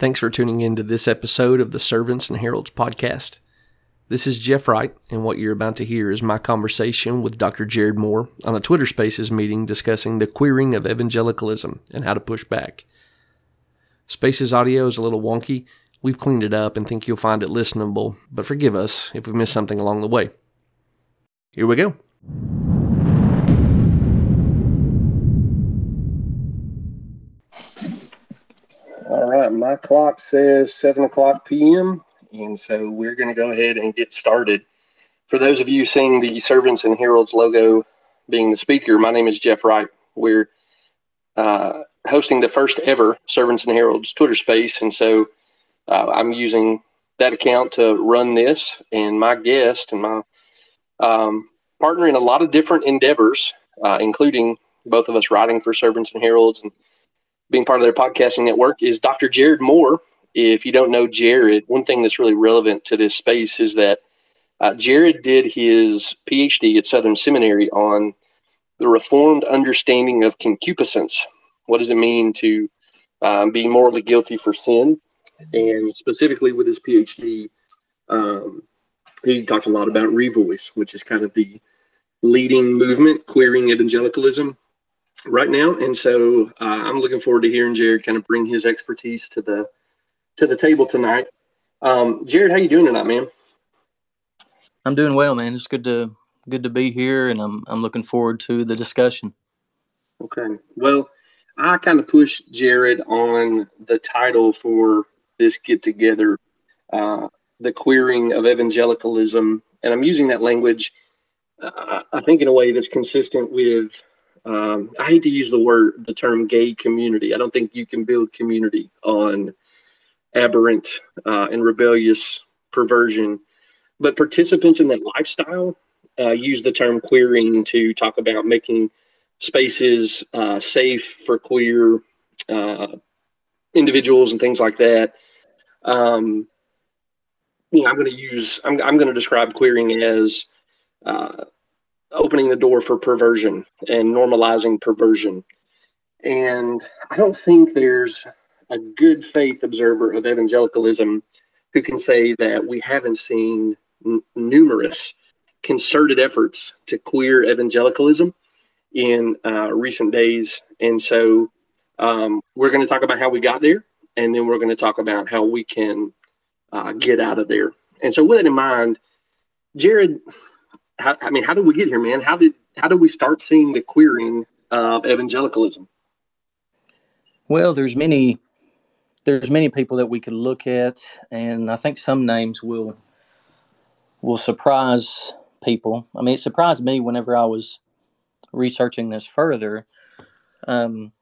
Thanks for tuning in to this episode of the Servants and Heralds podcast. This is Jeff Wright, and what you're about to hear is my conversation with Dr. Jared Moore on a Twitter Spaces meeting discussing the queering of evangelicalism and how to push back. Spaces audio is a little wonky. We've cleaned it up and think you'll find it listenable, but forgive us if we miss something along the way. Here we go. My clock says 7 o'clock p.m., and so we're going to go ahead and get started. For those of you seeing the Servants and Heralds logo being the speaker, my name is Jeff Wright. We're uh, hosting the first ever Servants and Heralds Twitter space, and so uh, I'm using that account to run this. And my guest and my um, partner in a lot of different endeavors, uh, including both of us writing for Servants and Heralds and being part of their podcasting network is Dr. Jared Moore. If you don't know Jared, one thing that's really relevant to this space is that uh, Jared did his PhD at Southern Seminary on the reformed understanding of concupiscence. What does it mean to um, be morally guilty for sin? And specifically with his PhD, um, he talked a lot about revoice, which is kind of the leading movement, queering evangelicalism right now, and so uh, I'm looking forward to hearing Jared kind of bring his expertise to the to the table tonight. Um, Jared, how you doing tonight, man? I'm doing well, man. It's good to good to be here, and I'm I'm looking forward to the discussion. Okay. Well, I kind of pushed Jared on the title for this get together, uh, the queering of evangelicalism, and I'm using that language. Uh, I think in a way that's consistent with um, I hate to use the word, the term gay community. I don't think you can build community on aberrant uh, and rebellious perversion. But participants in that lifestyle uh, use the term queering to talk about making spaces uh, safe for queer uh, individuals and things like that. Um, you know, I'm going to use, I'm, I'm going to describe queering as uh, opening the door for perversion and normalizing perversion. And I don't think there's a good faith observer of evangelicalism who can say that we haven't seen n- numerous concerted efforts to queer evangelicalism in uh, recent days. And so um, we're going to talk about how we got there, and then we're going to talk about how we can uh, get out of there. And so, with that in mind, Jared, how, I mean, how did we get here, man? How did how did we start seeing the queering of evangelicalism? Well, there's many there's many people that we could look at, and I think some names will will surprise people. I mean, it surprised me whenever I was researching this further. Um,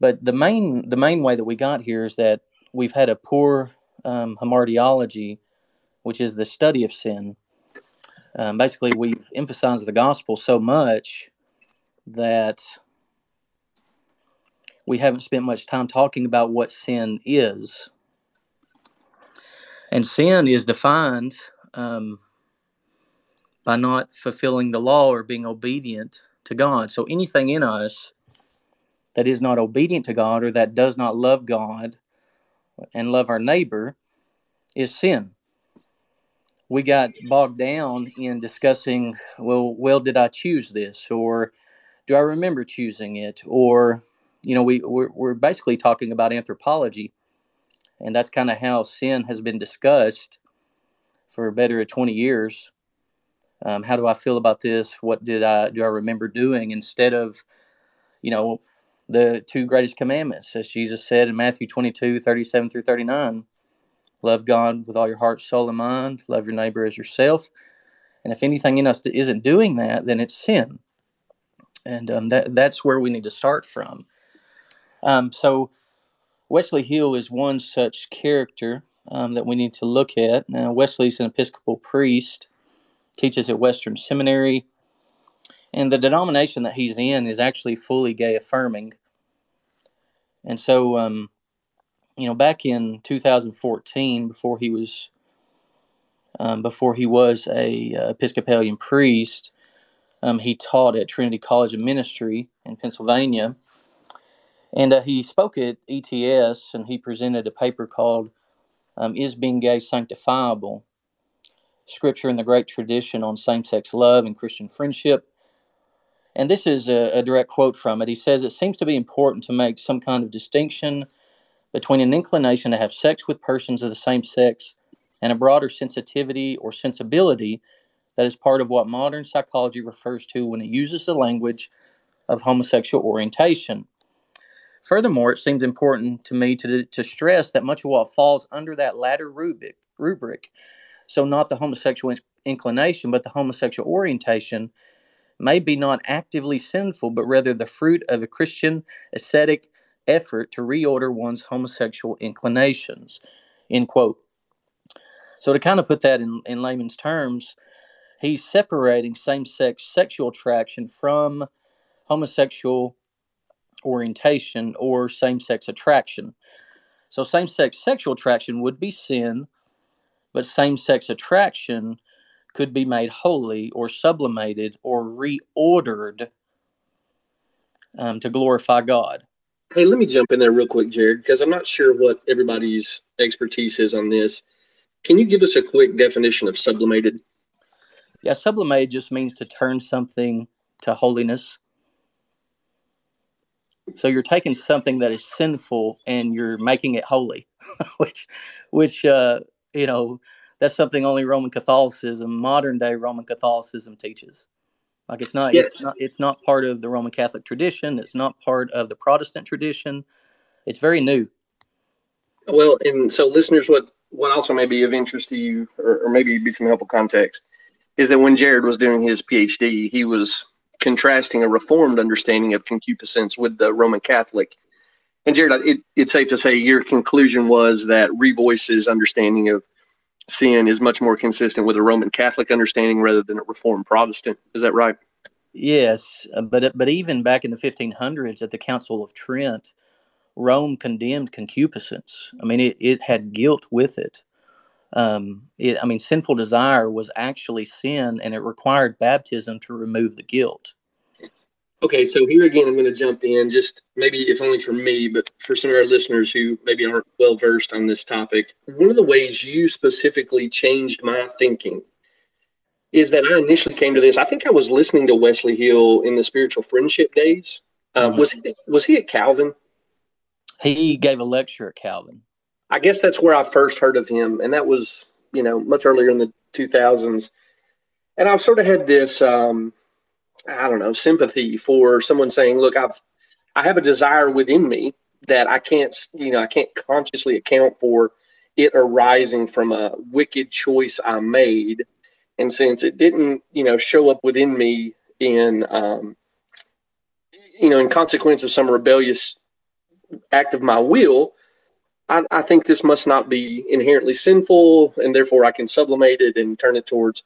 but the main the main way that we got here is that we've had a poor um, hamartiology, which is the study of sin um, basically we've emphasized the gospel so much that we haven't spent much time talking about what sin is. And sin is defined um, by not fulfilling the law or being obedient to god. So anything in us that is not obedient to god or that does not love god and love our neighbor is sin we got bogged down in discussing, well, well, did I choose this, or do I remember choosing it, or you know, we we're, we're basically talking about anthropology, and that's kind of how sin has been discussed for better at twenty years. Um, how do I feel about this? What did I do? I remember doing instead of, you know, the two greatest commandments, as Jesus said in Matthew 22, 37 through 39 Love God with all your heart, soul, and mind. Love your neighbor as yourself. And if anything in us isn't doing that, then it's sin. And um, that, that's where we need to start from. Um, so, Wesley Hill is one such character um, that we need to look at. Now, Wesley's an Episcopal priest, teaches at Western Seminary, and the denomination that he's in is actually fully gay affirming. And so, um, you know, back in 2014, before he was um, before he was a uh, Episcopalian priest, um, he taught at Trinity College of Ministry in Pennsylvania, And uh, he spoke at ETS and he presented a paper called um, Is Being Gay Sanctifiable? Scripture and the Great Tradition on Same Sex Love and Christian Friendship. And this is a, a direct quote from it. He says, It seems to be important to make some kind of distinction between an inclination to have sex with persons of the same sex and a broader sensitivity or sensibility that is part of what modern psychology refers to when it uses the language of homosexual orientation. Furthermore, it seems important to me to, to stress that much of what falls under that latter rubric, rubric, so not the homosexual inclination, but the homosexual orientation, may be not actively sinful, but rather the fruit of a Christian ascetic effort to reorder one's homosexual inclinations. End quote. So, to kind of put that in, in layman's terms, he's separating same sex sexual attraction from homosexual orientation or same sex attraction. So, same sex sexual attraction would be sin, but same sex attraction could be made holy or sublimated or reordered um, to glorify God. Hey, let me jump in there real quick, Jared, because I'm not sure what everybody's expertise is on this. Can you give us a quick definition of sublimated? Yeah, sublimated just means to turn something to holiness. So you're taking something that is sinful and you're making it holy, which, which uh, you know, that's something only Roman Catholicism, modern day Roman Catholicism teaches. Like it's not, yes. it's not, it's not part of the Roman Catholic tradition. It's not part of the Protestant tradition. It's very new. Well, and so listeners, what what also may be of interest to you, or, or maybe be some helpful context, is that when Jared was doing his PhD, he was contrasting a Reformed understanding of concupiscence with the Roman Catholic. And Jared, it, it's safe to say your conclusion was that Revoice's understanding of sin is much more consistent with a Roman Catholic understanding rather than a Reformed Protestant. Is that right? Yes, uh, but but even back in the 1500s at the Council of Trent, Rome condemned concupiscence. I mean, it, it had guilt with it. Um, it. I mean, sinful desire was actually sin, and it required baptism to remove the guilt. Okay, so here again, I'm going to jump in, just maybe if only for me, but for some of our listeners who maybe aren't well versed on this topic. One of the ways you specifically changed my thinking is that I initially came to this. I think I was listening to Wesley Hill in the spiritual friendship days. Uh, mm-hmm. Was he, was he at Calvin? He gave a lecture at Calvin. I guess that's where I first heard of him, and that was you know much earlier in the 2000s. And I've sort of had this. Um, I don't know, sympathy for someone saying, look, I've, I have a desire within me that I can't, you know, I can't consciously account for it arising from a wicked choice I made. And since it didn't, you know, show up within me in, um, you know, in consequence of some rebellious act of my will, I, I think this must not be inherently sinful, and therefore I can sublimate it and turn it towards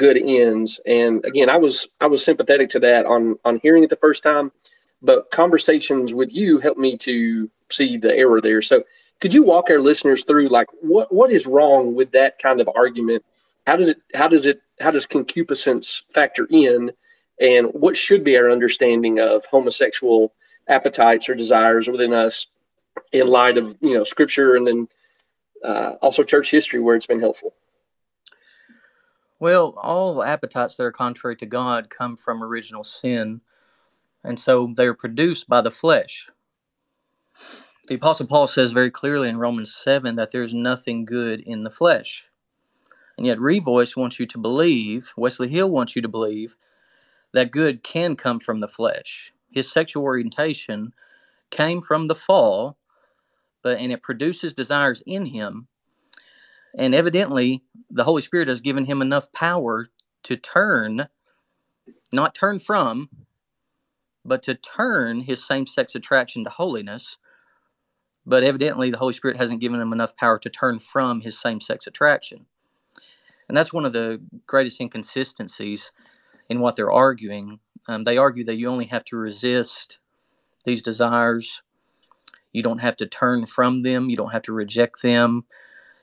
good ends. And again, I was I was sympathetic to that on on hearing it the first time, but conversations with you helped me to see the error there. So could you walk our listeners through like what what is wrong with that kind of argument? How does it how does it how does concupiscence factor in and what should be our understanding of homosexual appetites or desires within us in light of you know scripture and then uh, also church history where it's been helpful well, all appetites that are contrary to God come from original sin, and so they're produced by the flesh. The Apostle Paul says very clearly in Romans 7 that there's nothing good in the flesh. And yet, Revoice wants you to believe, Wesley Hill wants you to believe, that good can come from the flesh. His sexual orientation came from the fall, but and it produces desires in him and evidently, the Holy Spirit has given him enough power to turn, not turn from, but to turn his same sex attraction to holiness. But evidently, the Holy Spirit hasn't given him enough power to turn from his same sex attraction. And that's one of the greatest inconsistencies in what they're arguing. Um, they argue that you only have to resist these desires, you don't have to turn from them, you don't have to reject them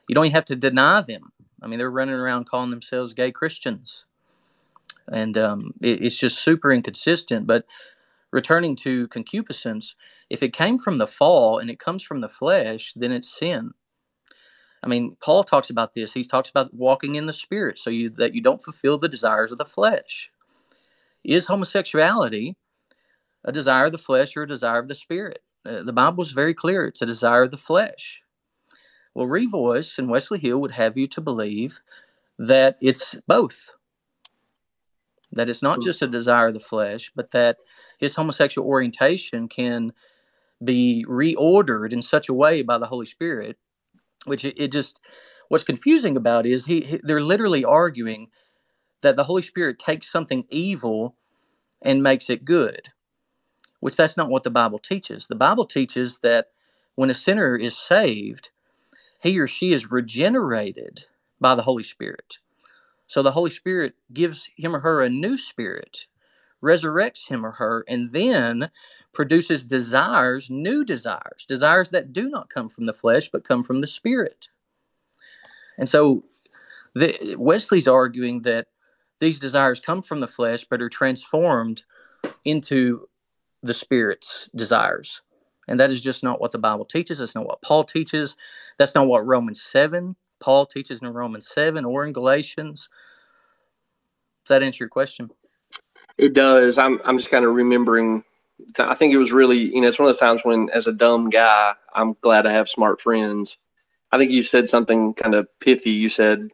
you don't even have to deny them. I mean, they're running around calling themselves gay Christians, and um, it, it's just super inconsistent. But returning to concupiscence, if it came from the fall and it comes from the flesh, then it's sin. I mean, Paul talks about this. He talks about walking in the spirit so you that you don't fulfill the desires of the flesh. Is homosexuality a desire of the flesh or a desire of the spirit? Uh, the Bible is very clear. It's a desire of the flesh. Well, Revoice and Wesley Hill would have you to believe that it's both. That it's not just a mm-hmm. desire of the flesh, but that his homosexual orientation can be reordered in such a way by the Holy Spirit, which it, it just what's confusing about is he, he they're literally arguing that the Holy Spirit takes something evil and makes it good, which that's not what the Bible teaches. The Bible teaches that when a sinner is saved, he or she is regenerated by the Holy Spirit. So the Holy Spirit gives him or her a new spirit, resurrects him or her, and then produces desires, new desires, desires that do not come from the flesh but come from the Spirit. And so the, Wesley's arguing that these desires come from the flesh but are transformed into the Spirit's desires. And that is just not what the Bible teaches. That's not what Paul teaches. That's not what Romans 7 Paul teaches in Romans 7 or in Galatians. Does that answer your question? It does. I'm, I'm just kind of remembering. I think it was really, you know, it's one of those times when, as a dumb guy, I'm glad I have smart friends. I think you said something kind of pithy. You said,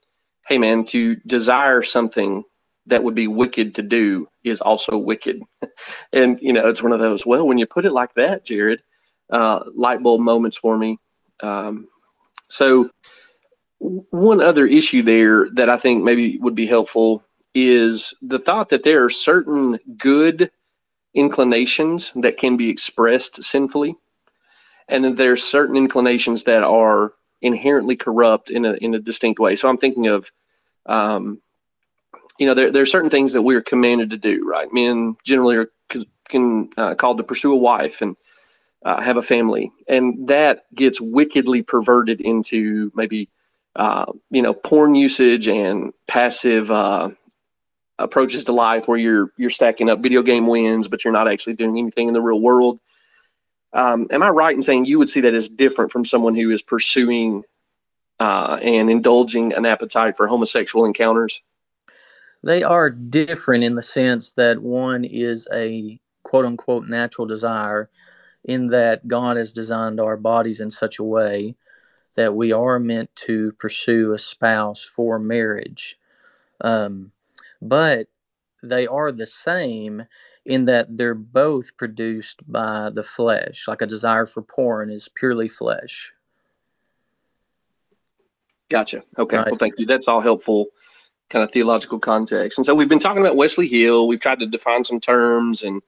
hey, man, to desire something that would be wicked to do is also wicked. and, you know, it's one of those, well, when you put it like that, Jared, uh, light bulb moments for me. Um, so, one other issue there that I think maybe would be helpful is the thought that there are certain good inclinations that can be expressed sinfully, and then there's certain inclinations that are inherently corrupt in a in a distinct way. So I'm thinking of, um, you know, there there are certain things that we are commanded to do. Right, men generally are can uh, called to pursue a wife and uh, have a family, and that gets wickedly perverted into maybe uh, you know, porn usage and passive uh, approaches to life where you're you're stacking up video game wins, but you're not actually doing anything in the real world. Um, am I right in saying you would see that as different from someone who is pursuing uh, and indulging an appetite for homosexual encounters? They are different in the sense that one is a quote unquote natural desire, in that God has designed our bodies in such a way that we are meant to pursue a spouse for marriage. Um, but they are the same in that they're both produced by the flesh. Like a desire for porn is purely flesh. Gotcha. Okay. Right. Well, thank you. That's all helpful kind of theological context. And so we've been talking about Wesley Hill. We've tried to define some terms and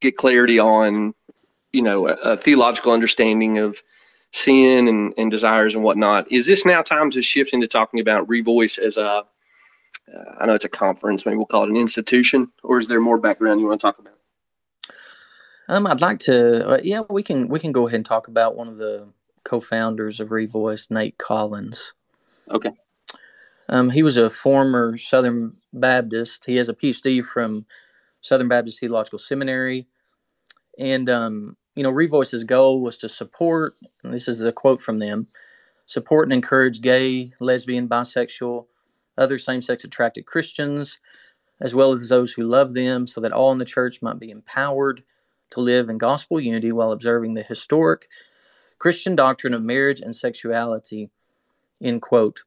get clarity on, you know, a, a theological understanding of sin and, and desires and whatnot. Is this now time to shift into talking about Revoice as a, uh, I know it's a conference, maybe we'll call it an institution, or is there more background you want to talk about? Um, I'd like to, uh, yeah, we can we can go ahead and talk about one of the co-founders of Revoice, Nate Collins. Okay. Um, he was a former Southern Baptist. He has a PhD from Southern Baptist Theological Seminary, and um, you know, Revoice's goal was to support, this is a quote from them support and encourage gay, lesbian, bisexual, other same sex attracted Christians, as well as those who love them, so that all in the church might be empowered to live in gospel unity while observing the historic Christian doctrine of marriage and sexuality. End quote.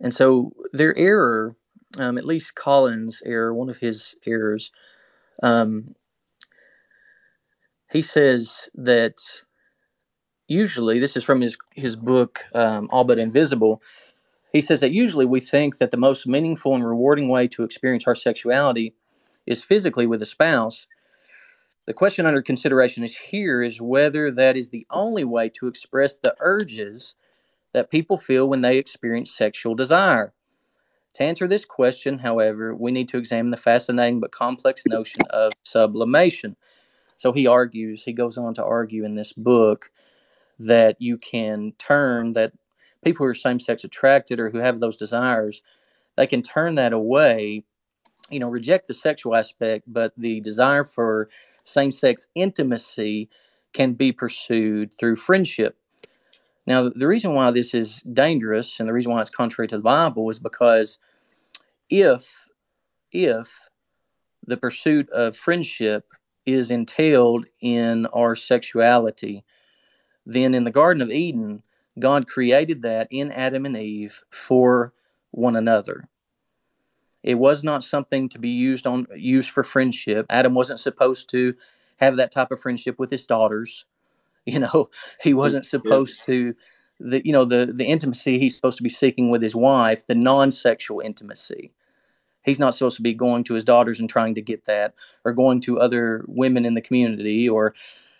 And so their error, um, at least Collins' error, one of his errors, um, he says that usually this is from his his book um, all but invisible. He says that usually we think that the most meaningful and rewarding way to experience our sexuality is physically with a spouse. The question under consideration is here is whether that is the only way to express the urges that people feel when they experience sexual desire. To answer this question however we need to examine the fascinating but complex notion of sublimation so he argues, he goes on to argue in this book that you can turn that people who are same sex attracted or who have those desires, they can turn that away you know, reject the sexual aspect, but the desire for same sex intimacy can be pursued through friendship. Now, the reason why this is dangerous and the reason why it's contrary to the Bible is because if if the pursuit of friendship is entailed in our sexuality, then in the Garden of Eden, God created that in Adam and Eve for one another. It was not something to be used on used for friendship. Adam wasn't supposed to have that type of friendship with his daughters. You know, he wasn't supposed to the you know the the intimacy he's supposed to be seeking with his wife, the non-sexual intimacy. He's not supposed to be going to his daughters and trying to get that, or going to other women in the community, or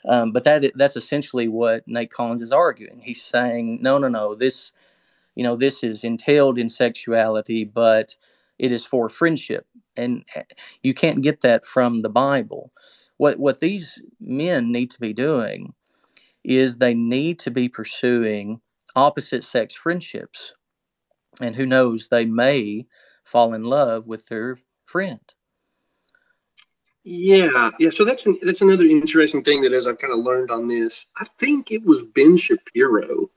um, but that that's essentially what Nate Collins is arguing. He's saying, no, no, no, this, you know, this is entailed in sexuality, but it is for friendship, and eh, you can't get that from the Bible. What what these men need to be doing is they need to be pursuing opposite sex friendships, and who knows, they may fall in love with their friend. Yeah, yeah. So that's an, that's another interesting thing that as I've kind of learned on this, I think it was Ben Shapiro.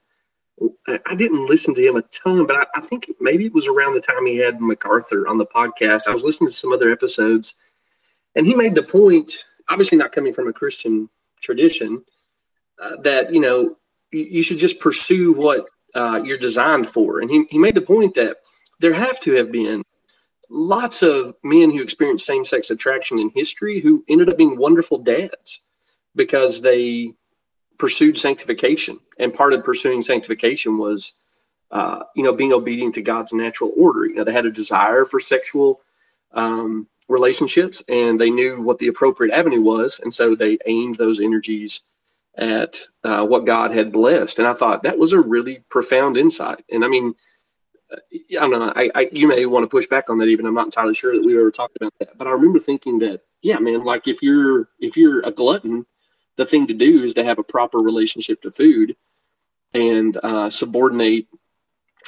I, I didn't listen to him a ton, but I, I, think maybe it was around the time he had MacArthur on the podcast. I was listening to some other episodes, and he made the point, obviously not coming from a Christian tradition, uh, that you know you, you, should just pursue what uh, you're designed for. And he he made the point that there have to have been lots of men who experienced same sex attraction in history who ended up being wonderful dads because they pursued sanctification. And part of pursuing sanctification was, uh, you know, being obedient to God's natural order. You know, they had a desire for sexual um, relationships and they knew what the appropriate avenue was. And so they aimed those energies at uh, what God had blessed. And I thought that was a really profound insight. And I mean, I don't know. I, I, you may want to push back on that. Even I'm not entirely sure that we ever talked about that. But I remember thinking that, yeah, man. Like if you're if you're a glutton, the thing to do is to have a proper relationship to food, and uh, subordinate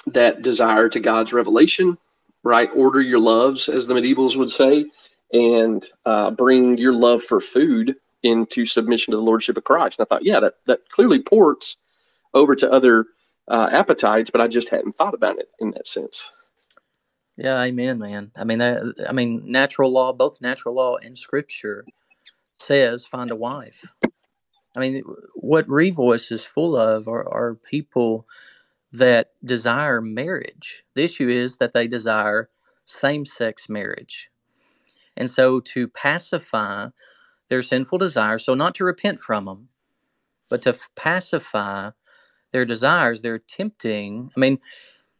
that desire to God's revelation. Right, order your loves, as the medievals would say, and uh, bring your love for food into submission to the lordship of Christ. And I thought, yeah, that that clearly ports over to other uh, appetites, but I just hadn't thought about it in that sense. Yeah, amen, man. I mean, that, I mean, natural law, both natural law and scripture says find a wife. I mean, what Revoice is full of are, are people that desire marriage. The issue is that they desire same sex marriage. And so to pacify their sinful desires, so not to repent from them, but to f- pacify their desires, they're tempting. I mean,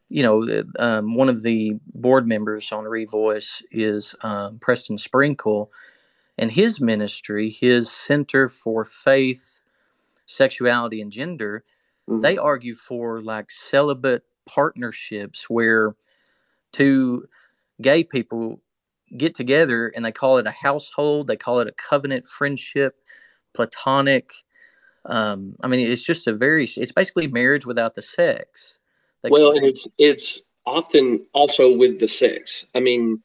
you know, um, one of the board members on Revoice is um, Preston Sprinkle, and his ministry, his Center for Faith, Sexuality, and Gender, mm-hmm. they argue for like celibate partnerships where two gay people get together and they call it a household, they call it a covenant friendship, platonic um, I mean, it's just a very, it's basically marriage without the sex. Like, well, and it's, it's often also with the sex. I mean,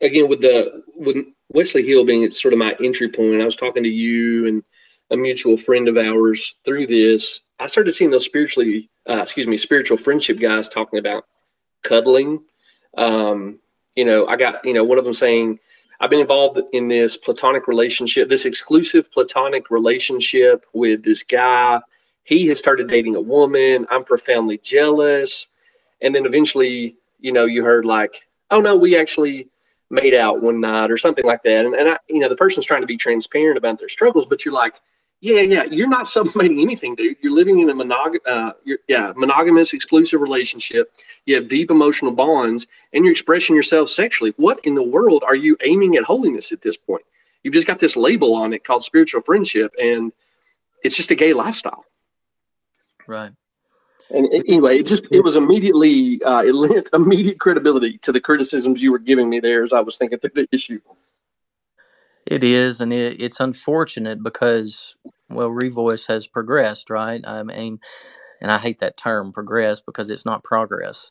again, with the, with Wesley Hill being sort of my entry point, I was talking to you and a mutual friend of ours through this. I started seeing those spiritually, uh, excuse me, spiritual friendship guys talking about cuddling. Um, you know, I got, you know, one of them saying, I've been involved in this platonic relationship, this exclusive platonic relationship with this guy. He has started dating a woman. I'm profoundly jealous. And then eventually, you know, you heard like, oh no, we actually made out one night or something like that. And, and I, you know, the person's trying to be transparent about their struggles, but you're like, yeah, yeah, you're not sublimating anything, dude. You're living in a monog- uh, yeah, monogamous, exclusive relationship. You have deep emotional bonds, and you're expressing yourself sexually. What in the world are you aiming at holiness at this point? You've just got this label on it called spiritual friendship, and it's just a gay lifestyle. Right. And anyway, it just it was immediately uh, it lent immediate credibility to the criticisms you were giving me there as I was thinking through the issue. It is, and it, it's unfortunate because well, Revoice has progressed, right? I mean, and I hate that term, progress, because it's not progress.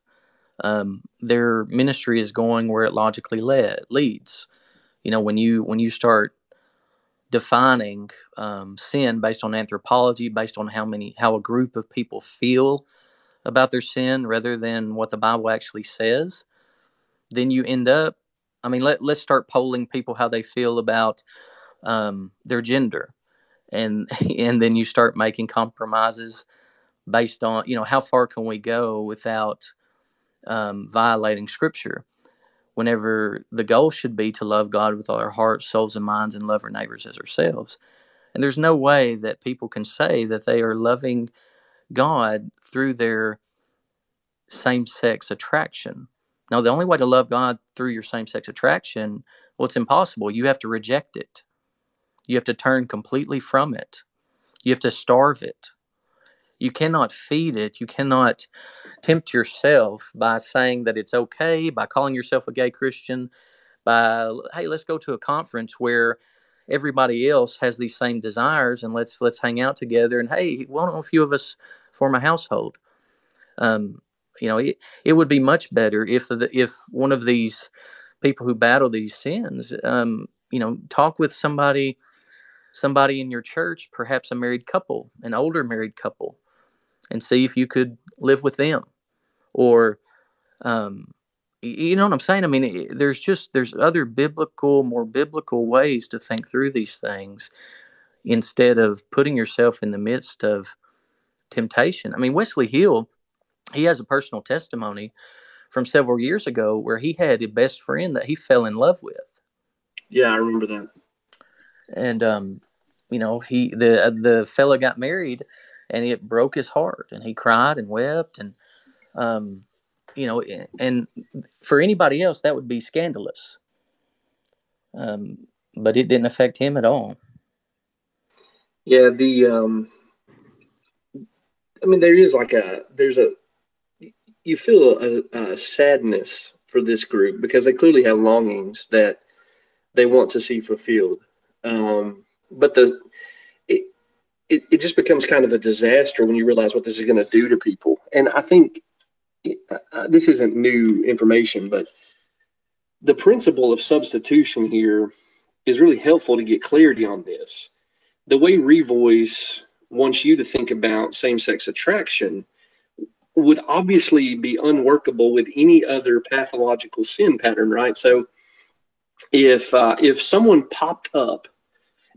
um, their ministry is going where it logically led, leads. You know, when you when you start defining um, sin based on anthropology, based on how many how a group of people feel about their sin, rather than what the Bible actually says, then you end up. I mean, let let's start polling people how they feel about um, their gender, and and then you start making compromises based on you know how far can we go without um, violating Scripture. Whenever the goal should be to love God with all our hearts, souls, and minds, and love our neighbors as ourselves. And there's no way that people can say that they are loving God through their same sex attraction. Now, the only way to love God through your same sex attraction, well, it's impossible. You have to reject it. You have to turn completely from it. You have to starve it. You cannot feed it. You cannot tempt yourself by saying that it's okay, by calling yourself a gay Christian, by hey, let's go to a conference where everybody else has these same desires and let's let's hang out together and hey, why don't a few of us form a household? Um, you know, it, it would be much better if the, if one of these people who battle these sins, um, you know, talk with somebody somebody in your church, perhaps a married couple, an older married couple, and see if you could live with them, or um, you know what I'm saying? I mean, there's just there's other biblical, more biblical ways to think through these things instead of putting yourself in the midst of temptation. I mean, Wesley Hill, he has a personal testimony from several years ago where he had a best friend that he fell in love with. Yeah, I remember that and um, you know he the the fella got married, and it broke his heart, and he cried and wept, and um, you know, and for anybody else that would be scandalous. Um, but it didn't affect him at all. Yeah, the um, I mean, there is like a there's a you feel a, a sadness for this group because they clearly have longings that they want to see fulfilled. Um, but the it, it, it just becomes kind of a disaster when you realize what this is going to do to people. And I think uh, uh, this isn't new information, but the principle of substitution here is really helpful to get clarity on this. The way Revoice wants you to think about same sex attraction would obviously be unworkable with any other pathological sin pattern, right? So if uh, if someone popped up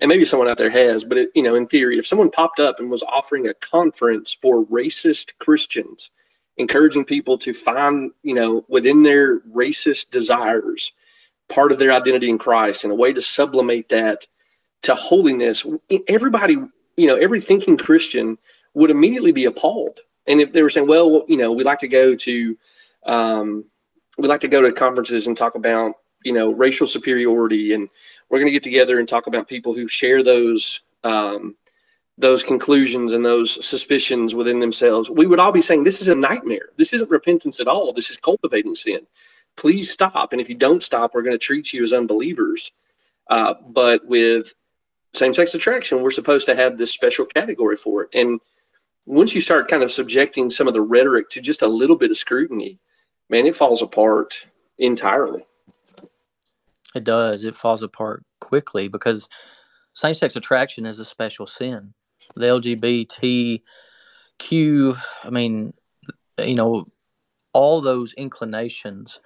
and maybe someone out there has, but it, you know, in theory, if someone popped up and was offering a conference for racist Christians, encouraging people to find, you know, within their racist desires, part of their identity in Christ and a way to sublimate that to holiness, everybody, you know, every thinking Christian would immediately be appalled. And if they were saying, well, you know, we like to go to, um, we like to go to conferences and talk about, you know, racial superiority and we're going to get together and talk about people who share those um, those conclusions and those suspicions within themselves. We would all be saying, "This is a nightmare. This isn't repentance at all. This is cultivating sin. Please stop. And if you don't stop, we're going to treat you as unbelievers." Uh, but with same-sex attraction, we're supposed to have this special category for it. And once you start kind of subjecting some of the rhetoric to just a little bit of scrutiny, man, it falls apart entirely. It does. It falls apart quickly because same sex attraction is a special sin. The LGBTQ, I mean, you know, all those inclinations,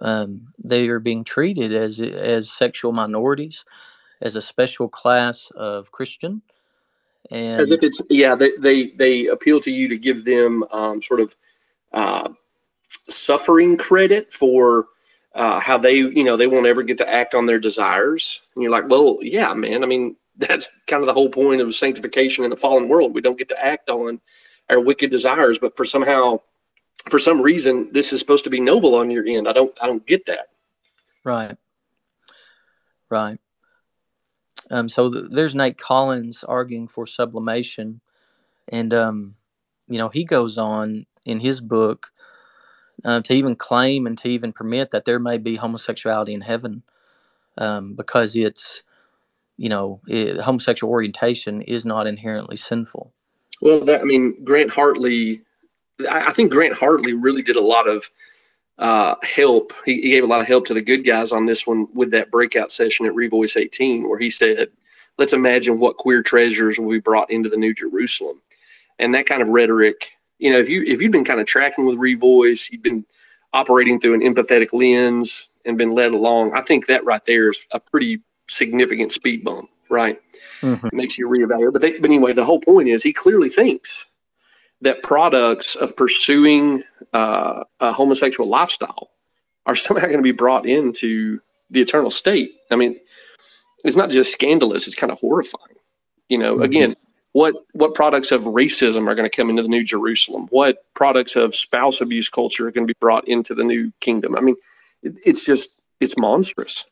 um, they are being treated as as sexual minorities, as a special class of Christian. And as if it's yeah, they they, they appeal to you to give them um, sort of uh, suffering credit for uh, how they, you know, they won't ever get to act on their desires. And you're like, well, yeah, man. I mean, that's kind of the whole point of sanctification in the fallen world. We don't get to act on our wicked desires, but for somehow, for some reason, this is supposed to be noble on your end. I don't, I don't get that. Right. Right. Um, so th- there's Nate Collins arguing for sublimation, and um, you know he goes on in his book uh, to even claim and to even permit that there may be homosexuality in heaven um, because it's you know it, homosexual orientation is not inherently sinful. Well that i mean grant hartley I think Grant Hartley really did a lot of uh, help. He, he, gave a lot of help to the good guys on this one with that breakout session at Revoice 18, where he said, "Let's imagine what queer treasures will be brought into the New Jerusalem," and that kind of rhetoric. You know, if you if you've been kind of tracking with Revoice, you've been operating through an empathetic lens and been led along. I think that right there is a pretty significant speed bump, right? Mm-hmm. Makes you reevaluate. But, they, but anyway, the whole point is he clearly thinks that products of pursuing uh, a homosexual lifestyle are somehow going to be brought into the eternal state. I mean, it's not just scandalous; it's kind of horrifying. You know, mm-hmm. again, what what products of racism are going to come into the New Jerusalem? What products of spouse abuse culture are going to be brought into the new kingdom? I mean, it, it's just it's monstrous.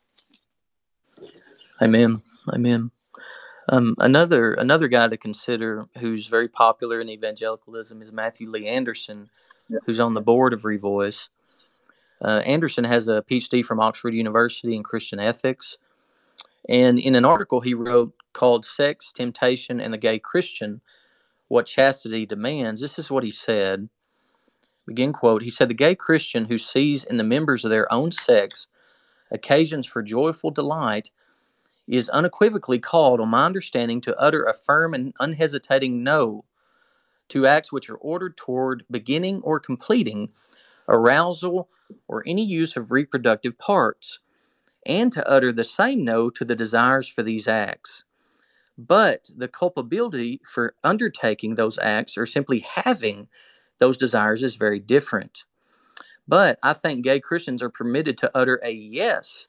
Amen. Amen. Um, another another guy to consider who's very popular in evangelicalism is Matthew Lee Anderson, yeah. who's on the board of Revoice. Uh, Anderson has a PhD from Oxford University in Christian ethics, and in an article he wrote called "Sex, Temptation, and the Gay Christian: What Chastity Demands," this is what he said. Begin quote. He said, "The gay Christian who sees in the members of their own sex occasions for joyful delight." Is unequivocally called, on my understanding, to utter a firm and unhesitating no to acts which are ordered toward beginning or completing arousal or any use of reproductive parts, and to utter the same no to the desires for these acts. But the culpability for undertaking those acts or simply having those desires is very different. But I think gay Christians are permitted to utter a yes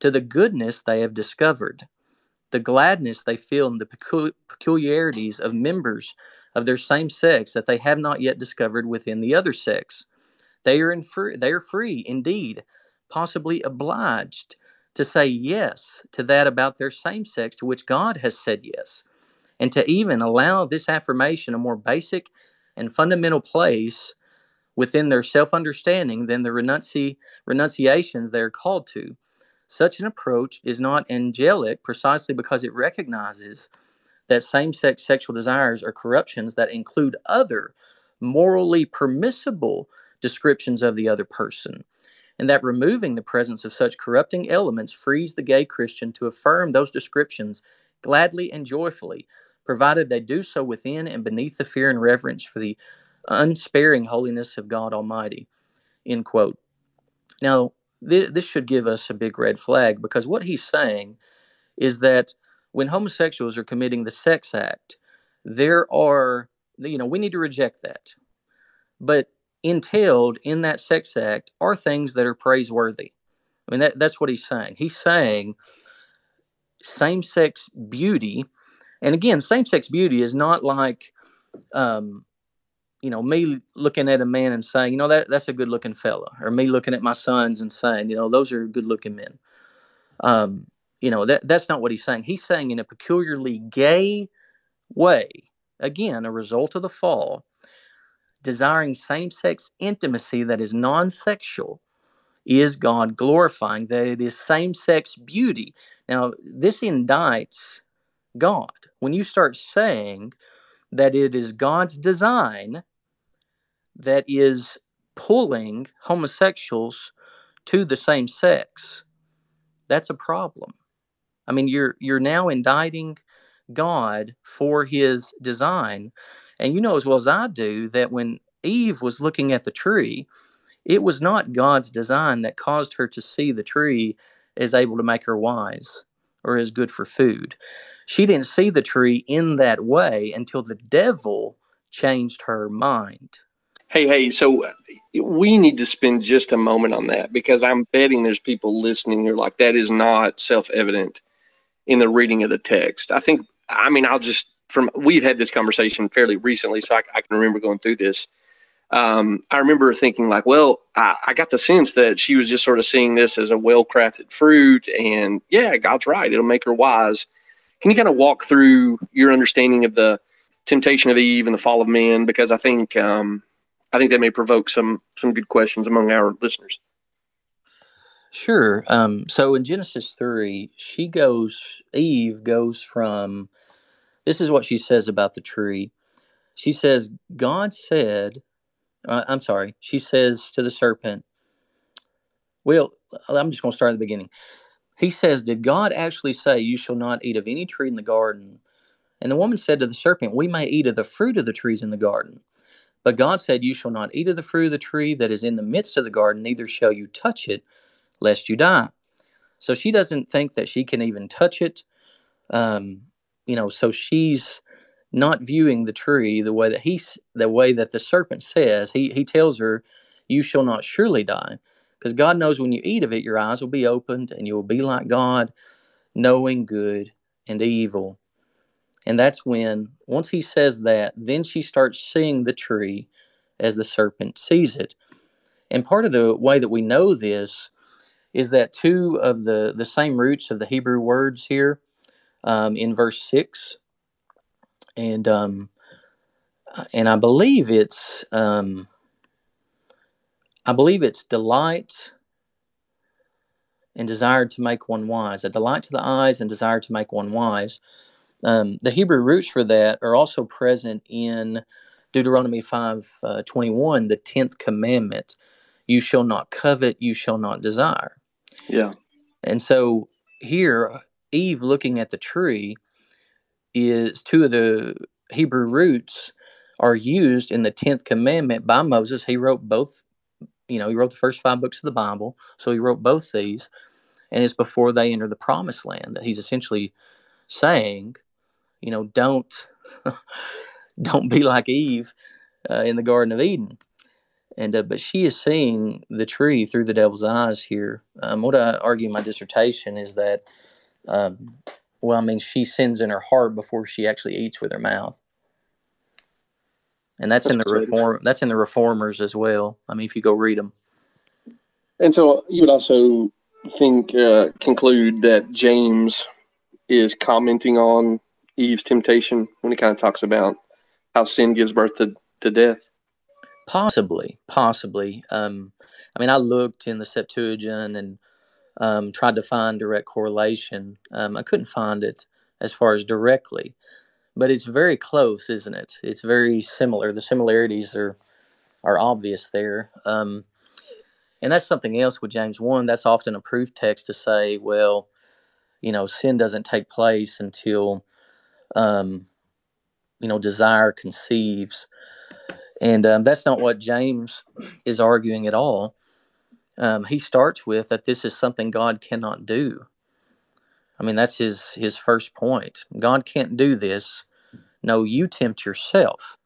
to the goodness they have discovered, the gladness they feel in the peculiarities of members of their same sex that they have not yet discovered within the other sex. They are free, they are free indeed, possibly obliged to say yes to that about their same sex to which God has said yes, and to even allow this affirmation a more basic and fundamental place within their self understanding than the renunci- renunciations they are called to. Such an approach is not angelic precisely because it recognizes that same sex sexual desires are corruptions that include other morally permissible descriptions of the other person, and that removing the presence of such corrupting elements frees the gay Christian to affirm those descriptions gladly and joyfully, provided they do so within and beneath the fear and reverence for the unsparing holiness of God Almighty. End quote. Now, th- this should give us a big red flag because what he's saying is that when homosexuals are committing the sex act, there are, you know, we need to reject that. But entailed in that sex act are things that are praiseworthy. I mean, that, that's what he's saying. He's saying same sex beauty, and again, same sex beauty is not like um, you know, me looking at a man and saying, you know, that that's a good looking fella, or me looking at my sons and saying, you know, those are good looking men. Um, you know, that that's not what he's saying. He's saying in a peculiarly gay way, again, a result of the fall, desiring same sex intimacy that is non sexual is God glorifying, that it is same sex beauty. Now, this indicts God. When you start saying that it is God's design that is pulling homosexuals to the same sex, that's a problem. I mean, you're you're now indicting God for his design. And you know as well as I do that when Eve was looking at the tree, it was not God's design that caused her to see the tree as able to make her wise or as good for food. She didn't see the tree in that way until the devil changed her mind. Hey, hey, so uh, we need to spend just a moment on that because I'm betting there's people listening who are like, that is not self evident in the reading of the text. I think, I mean, I'll just, from, we've had this conversation fairly recently, so I, I can remember going through this. Um, I remember thinking, like, well, I, I got the sense that she was just sort of seeing this as a well crafted fruit, and yeah, God's right, it'll make her wise. Can you kind of walk through your understanding of the temptation of Eve and the fall of man? Because I think, um, I think that may provoke some some good questions among our listeners. Sure. Um, so in Genesis three, she goes. Eve goes from. This is what she says about the tree. She says, "God said, uh, I'm sorry, she says to the serpent, Well, I'm just going to start at the beginning. He says, Did God actually say, You shall not eat of any tree in the garden? And the woman said to the serpent, We may eat of the fruit of the trees in the garden. But God said, You shall not eat of the fruit of the tree that is in the midst of the garden, neither shall you touch it, lest you die. So she doesn't think that she can even touch it. Um, you know, so she's not viewing the tree the way that he's the way that the serpent says. He he tells her, "You shall not surely die," because God knows when you eat of it, your eyes will be opened and you will be like God, knowing good and evil. And that's when, once he says that, then she starts seeing the tree as the serpent sees it. And part of the way that we know this is that two of the, the same roots of the Hebrew words here um, in verse 6 and um, and I believe it's um, I believe it's delight and desire to make one wise. A delight to the eyes and desire to make one wise. Um, the Hebrew roots for that are also present in Deuteronomy five uh, twenty one, the tenth commandment: "You shall not covet, you shall not desire." Yeah. And so here, Eve looking at the tree is two of the Hebrew roots are used in the 10th commandment by Moses. He wrote both, you know, he wrote the first five books of the Bible. So he wrote both these. And it's before they enter the promised land that he's essentially saying, you know, don't don't be like Eve uh, in the Garden of Eden. And uh, but she is seeing the tree through the devil's eyes here. Um, what I argue in my dissertation is that um, well, I mean, she sins in her heart before she actually eats with her mouth. And that's, that's in the reform. That's in the reformers as well. I mean, if you go read them. And so you would also think uh, conclude that James is commenting on Eve's temptation when he kind of talks about how sin gives birth to, to death. Possibly, possibly. Um, I mean, I looked in the Septuagint and um, tried to find direct correlation. Um, I couldn't find it as far as directly, but it's very close, isn't it? It's very similar. The similarities are are obvious there. Um, and that's something else with James one. That's often a proof text to say, well, you know, sin doesn't take place until, um, you know, desire conceives, and um, that's not what James is arguing at all um, he starts with that this is something God cannot do. I mean, that's his his first point. God can't do this. No, you tempt yourself.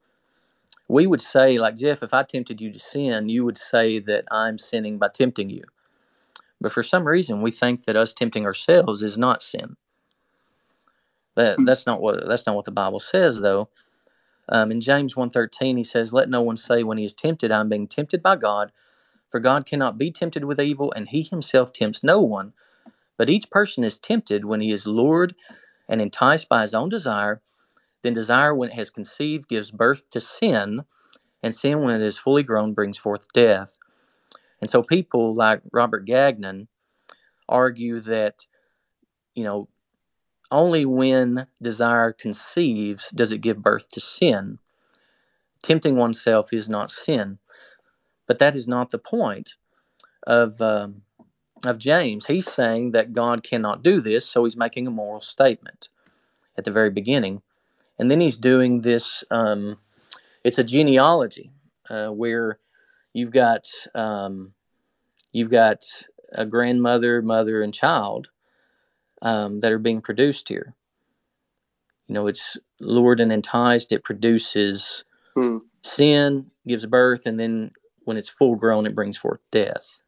We would say, like Jeff, if I tempted you to sin, you would say that I'm sinning by tempting you. But for some reason, we think that us tempting ourselves is not sin. That hmm. that's not what that's not what the Bible says, though. Um, in James 1.13, he says, Let no one say when he is tempted, I'm being tempted by God, for God cannot be tempted with evil, and he himself tempts no one. But each person is tempted when he is lured and enticed by his own desire. Then desire, when it has conceived, gives birth to sin, and sin, when it is fully grown, brings forth death. And so people like Robert Gagnon argue that, you know, only when desire conceives does it give birth to sin. Tempting oneself is not sin. But that is not the point of um, of James. He's saying that God cannot do this, so he's making a moral statement at the very beginning, and then he's doing this. Um, it's a genealogy uh, where you've got um, you've got a grandmother, mother, and child um, that are being produced here. You know, it's lured and enticed. It produces hmm. sin, gives birth, and then when it's full grown, it brings forth death.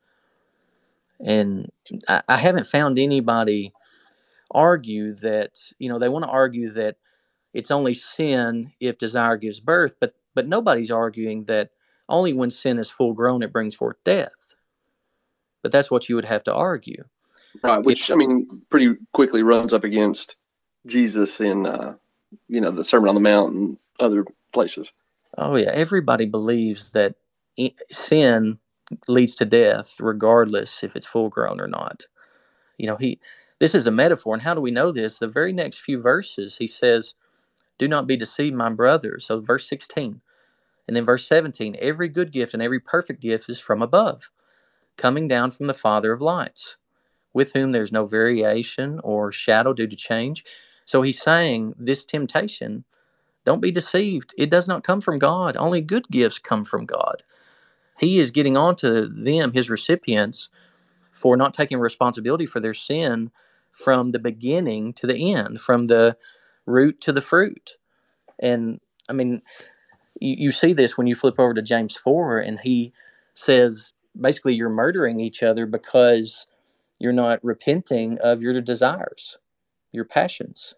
And I, I haven't found anybody argue that, you know, they want to argue that it's only sin if desire gives birth, but but nobody's arguing that only when sin is full grown it brings forth death. But that's what you would have to argue. Right, which if, I mean pretty quickly runs up against Jesus in uh, you know the Sermon on the Mount and other places. Oh yeah, everybody believes that sin leads to death regardless if it's full grown or not you know he this is a metaphor and how do we know this the very next few verses he says do not be deceived my brothers so verse 16 And then verse 17 every good gift and every perfect gift is from above, coming down from the Father of lights, with whom there's no variation or shadow due to change. So he's saying this temptation, don't be deceived. It does not come from God. Only good gifts come from God. He is getting on to them, his recipients, for not taking responsibility for their sin from the beginning to the end, from the root to the fruit. And I mean, you, you see this when you flip over to James 4, and he says basically you're murdering each other because you're not repenting of your desires, your passions.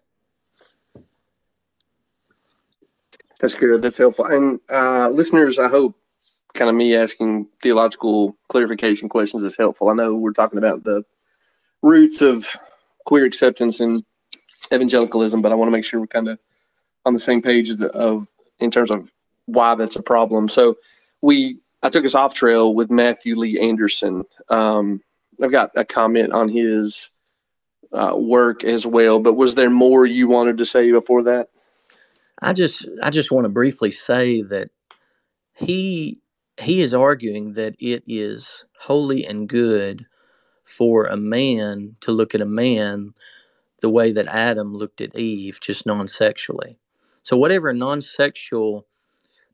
That's good. That's helpful. And uh, listeners, I hope kind of me asking theological clarification questions is helpful. I know we're talking about the roots of queer acceptance and evangelicalism, but I want to make sure we're kind of on the same page of, of in terms of why that's a problem. So we I took us off trail with Matthew Lee Anderson. Um, I've got a comment on his uh, work as well, but was there more you wanted to say before that? I just I just want to briefly say that he he is arguing that it is holy and good for a man to look at a man the way that Adam looked at Eve, just non sexually. So, whatever non sexual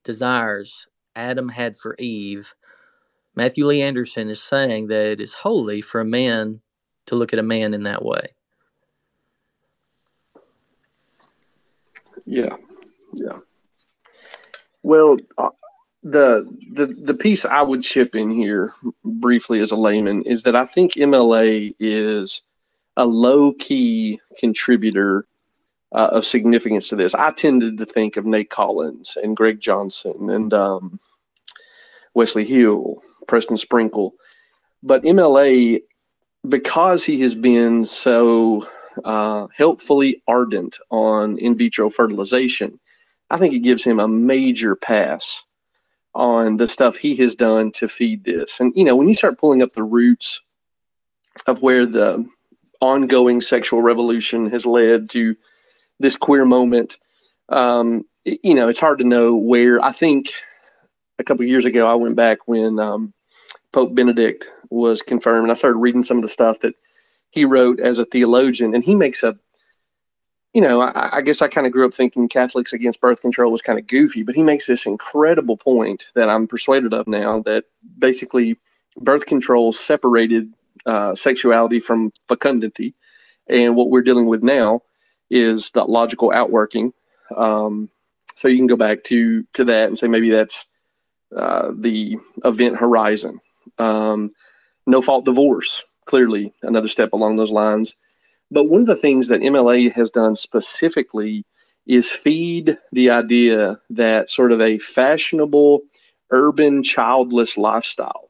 desires Adam had for Eve, Matthew Lee Anderson is saying that it is holy for a man to look at a man in that way. Yeah, yeah. Well, uh, the the the piece I would chip in here briefly as a layman is that I think MLA is a low key contributor uh, of significance to this. I tended to think of Nate Collins and Greg Johnson and um, Wesley Hill, Preston Sprinkle, but MLA because he has been so uh, helpfully ardent on in vitro fertilization. I think it gives him a major pass on the stuff he has done to feed this. And you know, when you start pulling up the roots of where the ongoing sexual revolution has led to this queer moment, um, you know, it's hard to know where. I think a couple years ago, I went back when um, Pope Benedict was confirmed, and I started reading some of the stuff that he wrote as a theologian, and he makes a you know, I, I guess I kind of grew up thinking Catholics against birth control was kind of goofy, but he makes this incredible point that I'm persuaded of now that basically birth control separated uh, sexuality from fecundity. And what we're dealing with now is the logical outworking. Um, so you can go back to to that and say maybe that's uh, the event horizon. Um, no fault divorce, clearly another step along those lines. But one of the things that MLA has done specifically is feed the idea that sort of a fashionable urban childless lifestyle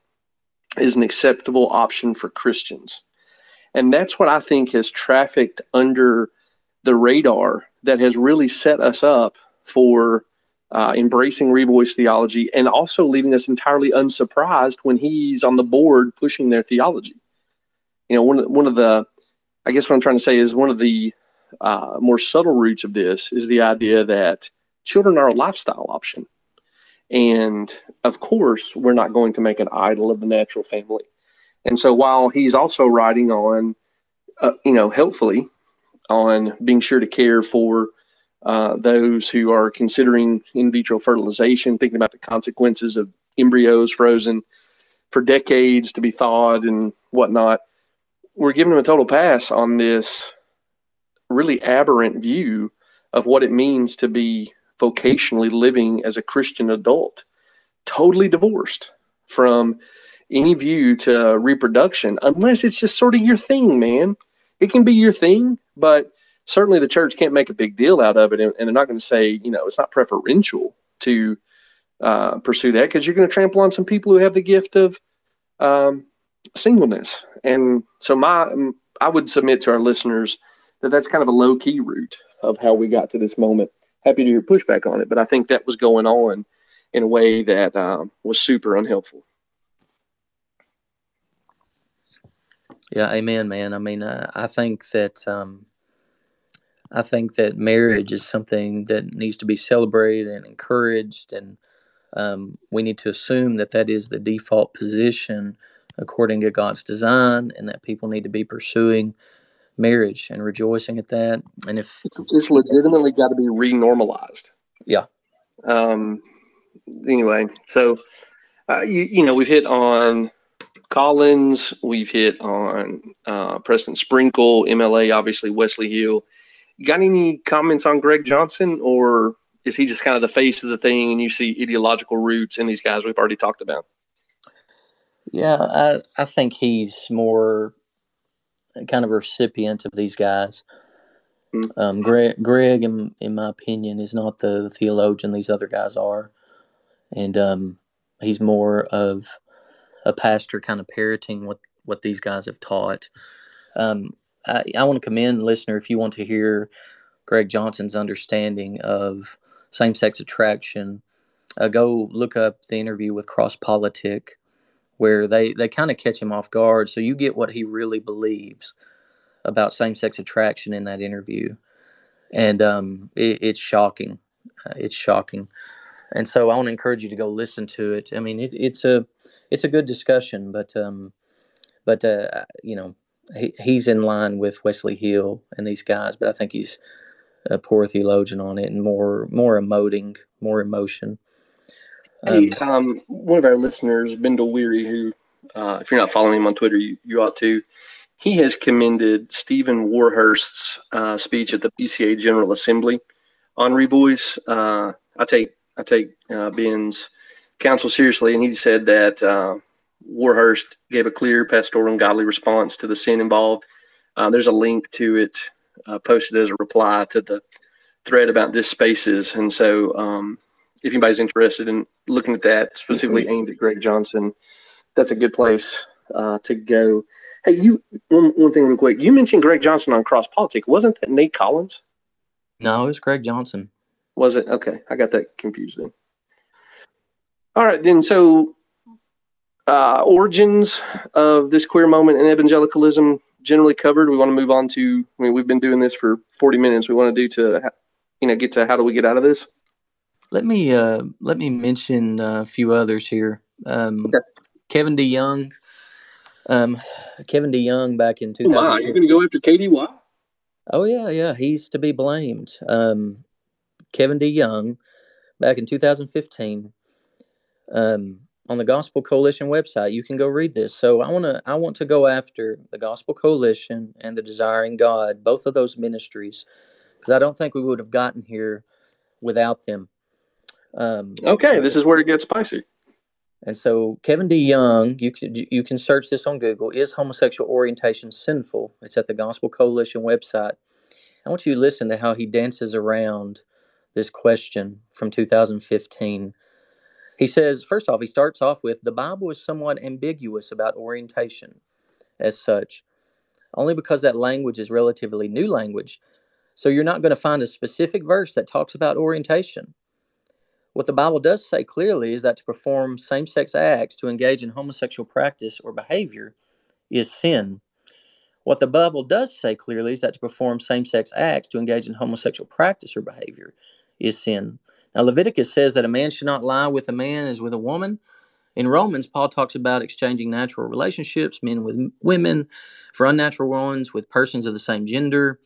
is an acceptable option for Christians. And that's what I think has trafficked under the radar that has really set us up for uh, embracing revoice theology and also leaving us entirely unsurprised when he's on the board pushing their theology. You know, one one of the I guess what I'm trying to say is one of the uh, more subtle roots of this is the idea that children are a lifestyle option. And of course, we're not going to make an idol of the natural family. And so while he's also writing on, uh, you know, helpfully on being sure to care for uh, those who are considering in vitro fertilization, thinking about the consequences of embryos frozen for decades to be thawed and whatnot, we're giving them a total pass on this really aberrant view of what it means to be vocationally living as a Christian adult, totally divorced from any view to reproduction, unless it's just sort of your thing, man. It can be your thing, but certainly the church can't make a big deal out of it, and, and they're not going to say, you know, it's not preferential to uh, pursue that because you're going to trample on some people who have the gift of um, singleness. And so my I would submit to our listeners that that's kind of a low key route of how we got to this moment. Happy to hear pushback on it, but I think that was going on in a way that um, was super unhelpful. Yeah, amen, man. I mean, uh, I think that um, I think that marriage is something that needs to be celebrated and encouraged, and um, we need to assume that that is the default position according to God's design, and that people need to be pursuing marriage and rejoicing at that. And if it's, it's legitimately got to be renormalized. Yeah. Um. Anyway, so uh, you, you know we've hit on Collins, we've hit on uh, Preston Sprinkle, MLA, obviously Wesley Hill. Got any comments on Greg Johnson, or is he just kind of the face of the thing, and you see ideological roots in these guys we've already talked about? Yeah, I, I think he's more kind of a recipient of these guys. Hmm. Um, Greg, Greg, in, in my opinion, is not the theologian these other guys are, and um, he's more of a pastor, kind of parroting what what these guys have taught. Um, I, I want to commend listener if you want to hear Greg Johnson's understanding of same sex attraction. Uh, go look up the interview with Cross Politic where they, they kind of catch him off guard. So you get what he really believes about same sex attraction in that interview. And um, it, it's shocking. Uh, it's shocking. And so I want to encourage you to go listen to it. I mean, it, it's a it's a good discussion, but um, but uh, you know, he, he's in line with Wesley Hill and these guys, but I think he's a poor theologian on it and more more emoting, more emotion. Hey, um, um, one of our listeners, Bendel Weary, who, uh, if you're not following him on Twitter, you, you ought to. He has commended Stephen Warhurst's uh, speech at the PCA General Assembly on Revoice. Uh, I take I take uh, Ben's counsel seriously, and he said that uh, Warhurst gave a clear pastoral and godly response to the sin involved. Uh, there's a link to it posted as a reply to the thread about this spaces, and so um, if anybody's interested in looking at that specifically aimed at Greg Johnson, that's a good place uh, to go. Hey, you one one thing real quick. You mentioned Greg Johnson on Cross Politics. Wasn't that Nate Collins? No, it was Greg Johnson. Was it? Okay, I got that confused then. All right, then. So, uh, origins of this queer moment in evangelicalism generally covered. We want to move on to. I mean, we've been doing this for forty minutes. We want to do to, you know, get to how do we get out of this? Let me uh, let me mention a few others here. Um, okay. Kevin DeYoung. Um, Kevin DeYoung back in 2000. Oh you're going to go after KDY? Oh yeah, yeah, he's to be blamed. Um, Kevin DeYoung, back in 2015, um, on the Gospel Coalition website, you can go read this. So I want to I want to go after the Gospel Coalition and the Desiring God, both of those ministries, because I don't think we would have gotten here without them. Um, okay, this is where it gets spicy. And so, Kevin DeYoung, you can you can search this on Google. Is homosexual orientation sinful? It's at the Gospel Coalition website. I want you to listen to how he dances around this question from 2015. He says, first off, he starts off with the Bible is somewhat ambiguous about orientation as such, only because that language is relatively new language. So you're not going to find a specific verse that talks about orientation. What the Bible does say clearly is that to perform same sex acts, to engage in homosexual practice or behavior, is sin. What the Bible does say clearly is that to perform same sex acts, to engage in homosexual practice or behavior, is sin. Now, Leviticus says that a man should not lie with a man as with a woman. In Romans, Paul talks about exchanging natural relationships, men with women, for unnatural ones with persons of the same gender.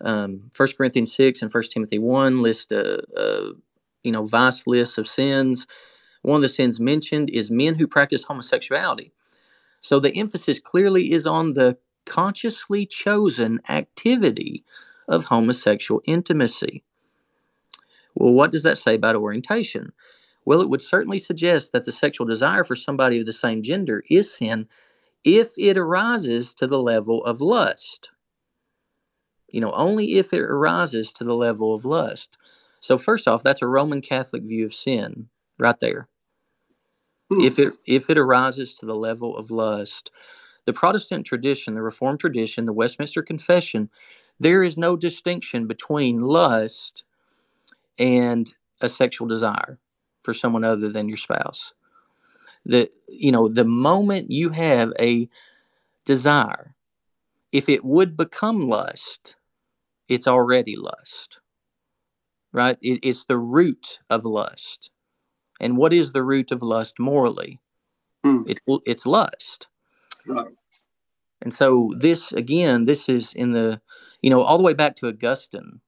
Um, 1 Corinthians 6 and 1 Timothy 1 list a, a you know, vice lists of sins. One of the sins mentioned is men who practice homosexuality. So the emphasis clearly is on the consciously chosen activity of homosexual intimacy. Well, what does that say about orientation? Well, it would certainly suggest that the sexual desire for somebody of the same gender is sin if it arises to the level of lust. You know, only if it arises to the level of lust. So first off, that's a Roman Catholic view of sin right there. Hmm. If it if it arises to the level of lust, the Protestant tradition, the Reformed tradition, the Westminster Confession, there is no distinction between lust and a sexual desire for someone other than your spouse. The you know, the moment you have a desire, if it would become lust, it's already lust right? It, it's the root of lust. And what is the root of lust morally? Hmm. It's it's lust. Right. And so this again, this is in the, you know, all the way back to Augustine.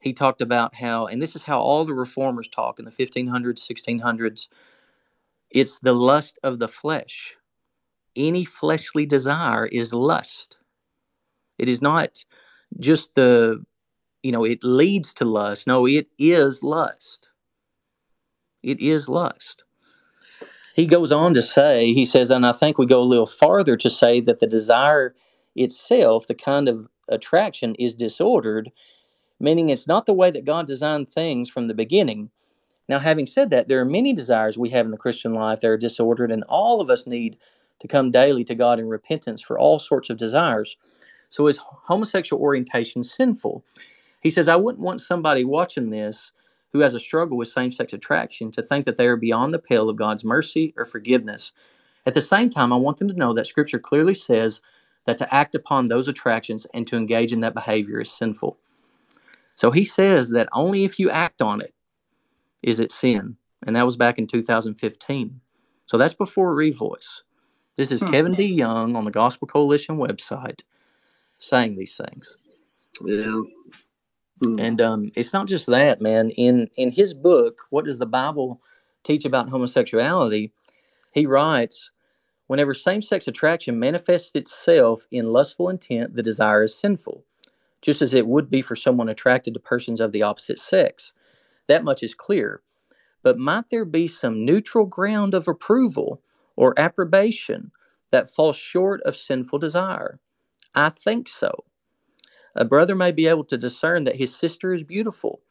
He talked about how, and this is how all the reformers talk in the 1500s, 1600s. It's the lust of the flesh. Any fleshly desire is lust. It is not just the, you know, it leads to lust. No, it is lust. It is lust. He goes on to say, he says, and I think we go a little farther to say that the desire itself, the kind of attraction, is disordered, meaning it's not the way that God designed things from the beginning. Now, having said that, there are many desires we have in the Christian life that are disordered, and all of us need to come daily to God in repentance for all sorts of desires. So, is homosexual orientation sinful? He says, I wouldn't want somebody watching this who has a struggle with same sex attraction to think that they are beyond the pale of God's mercy or forgiveness. At the same time, I want them to know that Scripture clearly says that to act upon those attractions and to engage in that behavior is sinful. So he says that only if you act on it is it sin. And that was back in 2015. So that's before Revoice. This is hmm. Kevin DeYoung on the Gospel Coalition website saying these things. Yeah. Mm. And um, it's not just that, man. In in his book, what does the Bible teach about homosexuality? He writes, whenever same-sex attraction manifests itself in lustful intent, the desire is sinful, just as it would be for someone attracted to persons of the opposite sex. That much is clear. But might there be some neutral ground of approval or approbation that falls short of sinful desire? I think so. A brother may be able to discern that his sister is beautiful,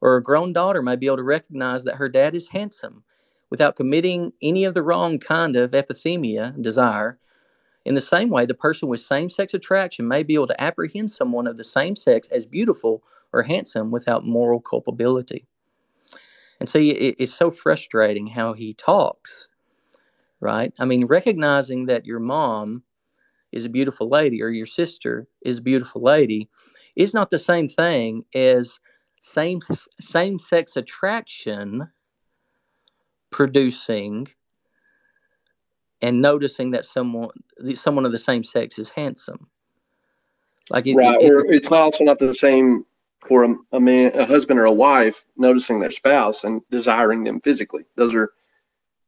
or a grown daughter may be able to recognize that her dad is handsome without committing any of the wrong kind of epithumia desire. In the same way, the person with same sex attraction may be able to apprehend someone of the same sex as beautiful or handsome without moral culpability. And see, it, it's so frustrating how he talks, right? I mean, recognizing that your mom is a beautiful lady or your sister is a beautiful lady is not the same thing as same same sex attraction producing and noticing that someone someone of the same sex is handsome. Like it, right it, it's also not the same for a, a man a husband or a wife noticing their spouse and desiring them physically. Those are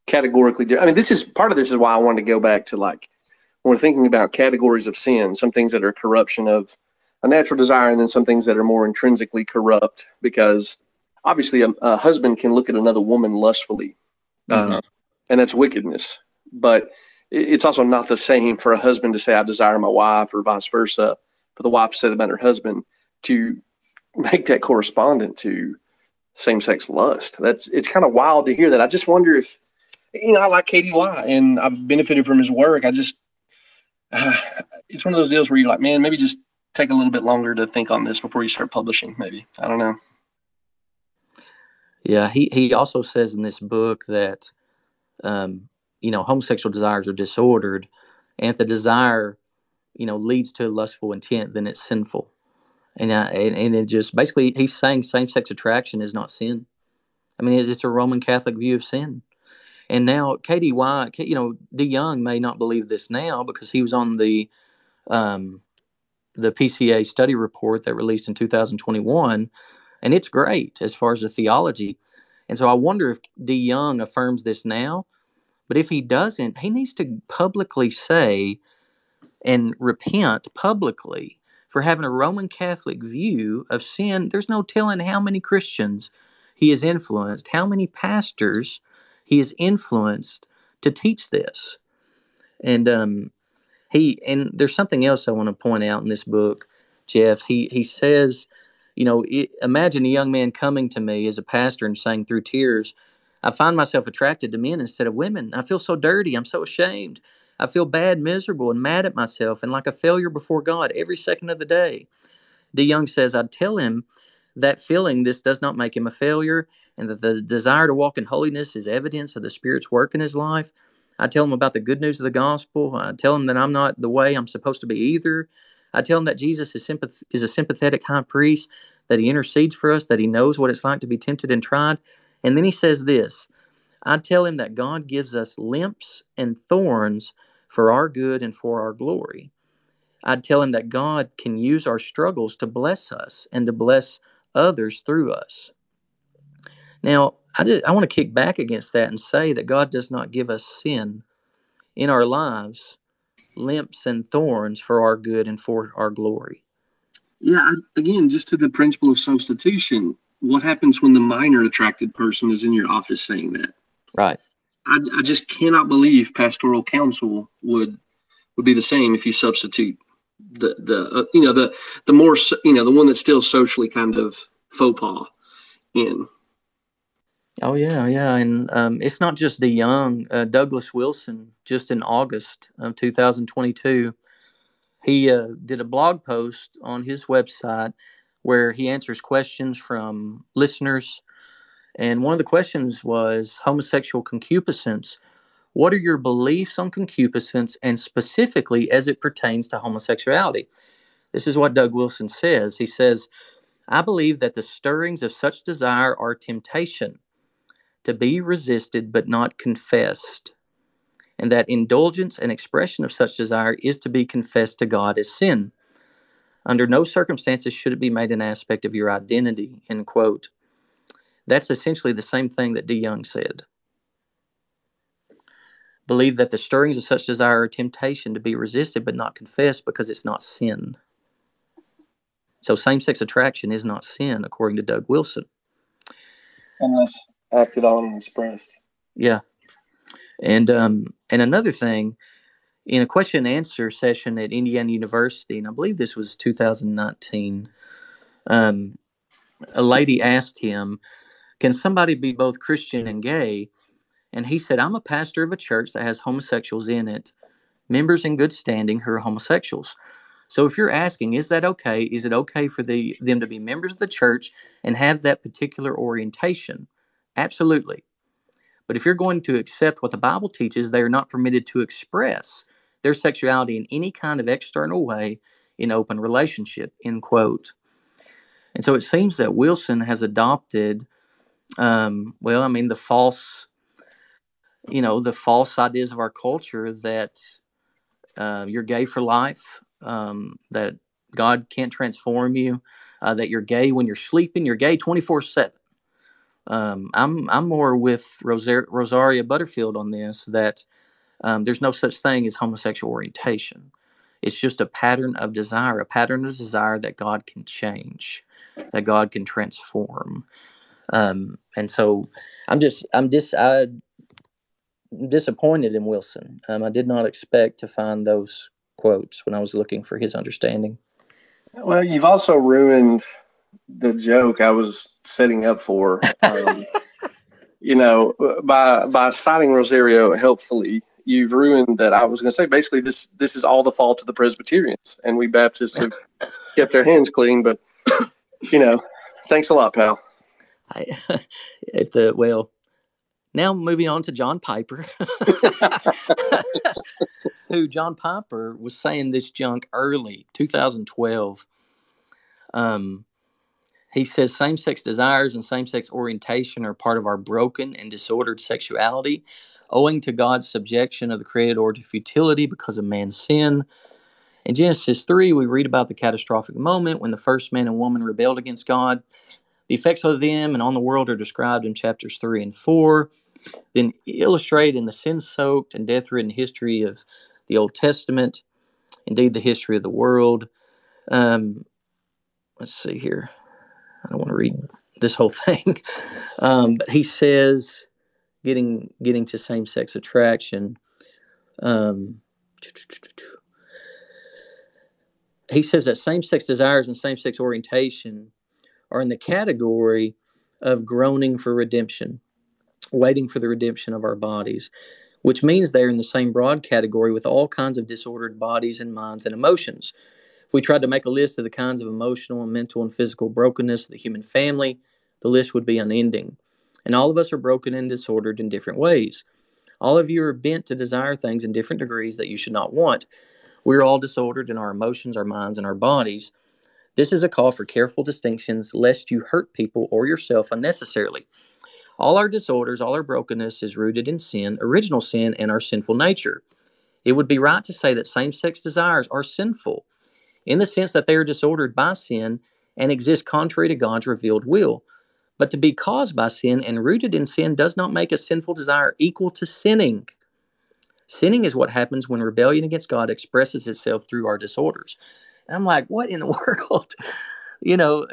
categorically different i mean this is part of this is why i wanted to go back to like when we're thinking about categories of sin, some things that are corruption of a natural desire, and then some things that are more intrinsically corrupt, because obviously a, a husband can look at another woman lustfully, uh, mm-hmm. uh, and that's wickedness. But it's also not the same for a husband to say, I desire my wife, or vice versa, for the wife to say about her husband, to make that correspondent to same sex lust. That's it's kind of wild to hear that. I just wonder if you know, I like KDY and I've benefited from his work. I just uh, it's one of those deals where you're like, man, maybe just take a little bit longer to think on this before you start publishing. Maybe I don't know. Yeah, he he also says in this book that, um, you know, homosexual desires are disordered, and if the desire, you know, leads to lustful intent, then it's sinful. And, uh, and and it just basically he's saying same sex attraction is not sin. I mean, it's a Roman Catholic view of sin. And now KDY, you know, DeYoung may not believe this now because he was on the um, the PCA study report that released in 2021, and it's great as far as the theology. And so I wonder if DeYoung affirms this now, but if he doesn't, he needs to publicly say and repent publicly for having a Roman Catholic view of sin. There's no telling how many Christians he has influenced, how many pastors he is influenced to teach this. And um, he and there's something else I want to point out in this book, Jeff. He he says, you know, it, imagine a young man coming to me as a pastor and saying through tears, "I find myself attracted to men instead of women. I feel so dirty. I'm so ashamed. I feel bad, miserable, and mad at myself, and like a failure before God every second of the day." DeYoung says, I'd tell him that feeling this does not make him a failure and that the desire to walk in holiness is evidence of the Spirit's work in his life. I tell him about the good news of the gospel. I tell him that I'm not the way I'm supposed to be either. I tell him that Jesus is, sympath- is a sympathetic high priest, that he intercedes for us, that he knows what it's like to be tempted and tried. And then he says this I tell him that God gives us limps and thorns for our good and for our glory. I'd tell him that God can use our struggles to bless us and to bless others through us. Now, I, just, I want to kick back against that and say that God does not give us sin in our lives, limps and thorns for our good and for our glory. Yeah, again, just to the principle of substitution, what happens when the minor attracted person is in your office saying that? Right. I, I just cannot believe pastoral counsel would would be the same if you substitute the the uh, you know the the more you know the one that's still socially kind of faux pas in Oh yeah, yeah, and um, it's not just DeYoung. Uh, Douglas Wilson, just in August of 2022, he uh, did a blog post on his website where he answers questions from listeners, and one of the questions was homosexual concupiscence. What are your beliefs on concupiscence, and specifically as it pertains to homosexuality? This is what Doug Wilson says. He says, "I believe that the stirrings of such desire are temptation." To be resisted but not confessed, and that indulgence and expression of such desire is to be confessed to God as sin. Under no circumstances should it be made an aspect of your identity. End quote. That's essentially the same thing that DeYoung said. Believe that the stirrings of such desire are temptation to be resisted but not confessed because it's not sin. So same sex attraction is not sin, according to Doug Wilson. Unless acted on and expressed. Yeah. And um, and another thing, in a question and answer session at Indiana University, and I believe this was 2019, um, a lady asked him, "Can somebody be both Christian and gay?" And he said, "I'm a pastor of a church that has homosexuals in it, members in good standing who are homosexuals." So if you're asking, is that okay? Is it okay for the them to be members of the church and have that particular orientation? Absolutely. But if you're going to accept what the Bible teaches, they are not permitted to express their sexuality in any kind of external way in open relationship, end quote. And so it seems that Wilson has adopted, um, well, I mean, the false, you know, the false ideas of our culture that uh, you're gay for life, um, that God can't transform you, uh, that you're gay when you're sleeping, you're gay 24 7 um, I'm I'm more with Rosar- Rosaria Butterfield on this that um, there's no such thing as homosexual orientation. It's just a pattern of desire, a pattern of desire that God can change, that God can transform. Um, and so I'm just I'm dis I disappointed in Wilson. Um, I did not expect to find those quotes when I was looking for his understanding. Well, you've also ruined the joke I was setting up for. Um, you know, by by citing Rosaria helpfully, you've ruined that. I was going to say basically this this is all the fault of the Presbyterians, and we Baptists have kept our hands clean. But you know, thanks a lot, pal. I, if the well, now moving on to John Piper, who John Piper was saying this junk early 2012. Um, he says same sex desires and same sex orientation are part of our broken and disordered sexuality, owing to God's subjection of the Creator to futility because of man's sin. In Genesis 3, we read about the catastrophic moment when the first man and woman rebelled against God. The effects of them and on the world are described in chapters 3 and 4, then illustrated in the sin soaked and death ridden history of the Old Testament, indeed, the history of the world. Um, let's see here. I don't want to read this whole thing, um, but he says, getting getting to same sex attraction. Um, he says that same sex desires and same sex orientation are in the category of groaning for redemption, waiting for the redemption of our bodies, which means they're in the same broad category with all kinds of disordered bodies and minds and emotions. If we tried to make a list of the kinds of emotional and mental and physical brokenness of the human family, the list would be unending. And all of us are broken and disordered in different ways. All of you are bent to desire things in different degrees that you should not want. We're all disordered in our emotions, our minds, and our bodies. This is a call for careful distinctions lest you hurt people or yourself unnecessarily. All our disorders, all our brokenness is rooted in sin, original sin, and our sinful nature. It would be right to say that same sex desires are sinful in the sense that they are disordered by sin and exist contrary to God's revealed will. But to be caused by sin and rooted in sin does not make a sinful desire equal to sinning. Sinning is what happens when rebellion against God expresses itself through our disorders. And I'm like, what in the world? you know,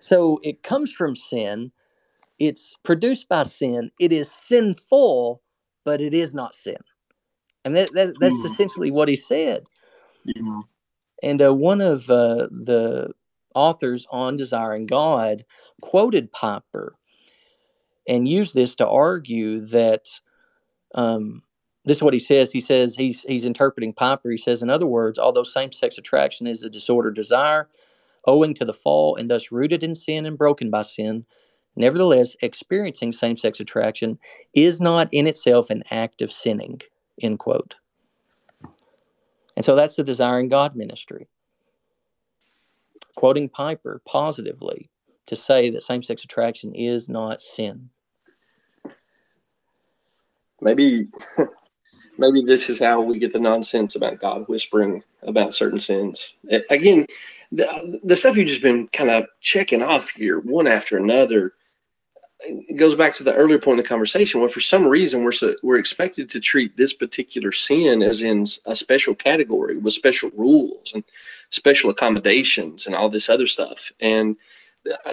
so it comes from sin. It's produced by sin. It is sinful, but it is not sin. And that, that that's mm. essentially what he said. Yeah. And uh, one of uh, the authors on Desiring God quoted Piper and used this to argue that um, this is what he says. He says he's he's interpreting Piper. He says, in other words, although same-sex attraction is a disordered desire, owing to the fall and thus rooted in sin and broken by sin, nevertheless, experiencing same-sex attraction is not in itself an act of sinning. End quote. And so that's the Desiring God ministry. Quoting Piper positively to say that same sex attraction is not sin. Maybe maybe this is how we get the nonsense about God whispering about certain sins. Again, the, the stuff you've just been kind of checking off here, one after another, it goes back to the earlier point in the conversation where for some reason we're so, we're expected to treat this particular sin as in a special category with special rules and special accommodations and all this other stuff. And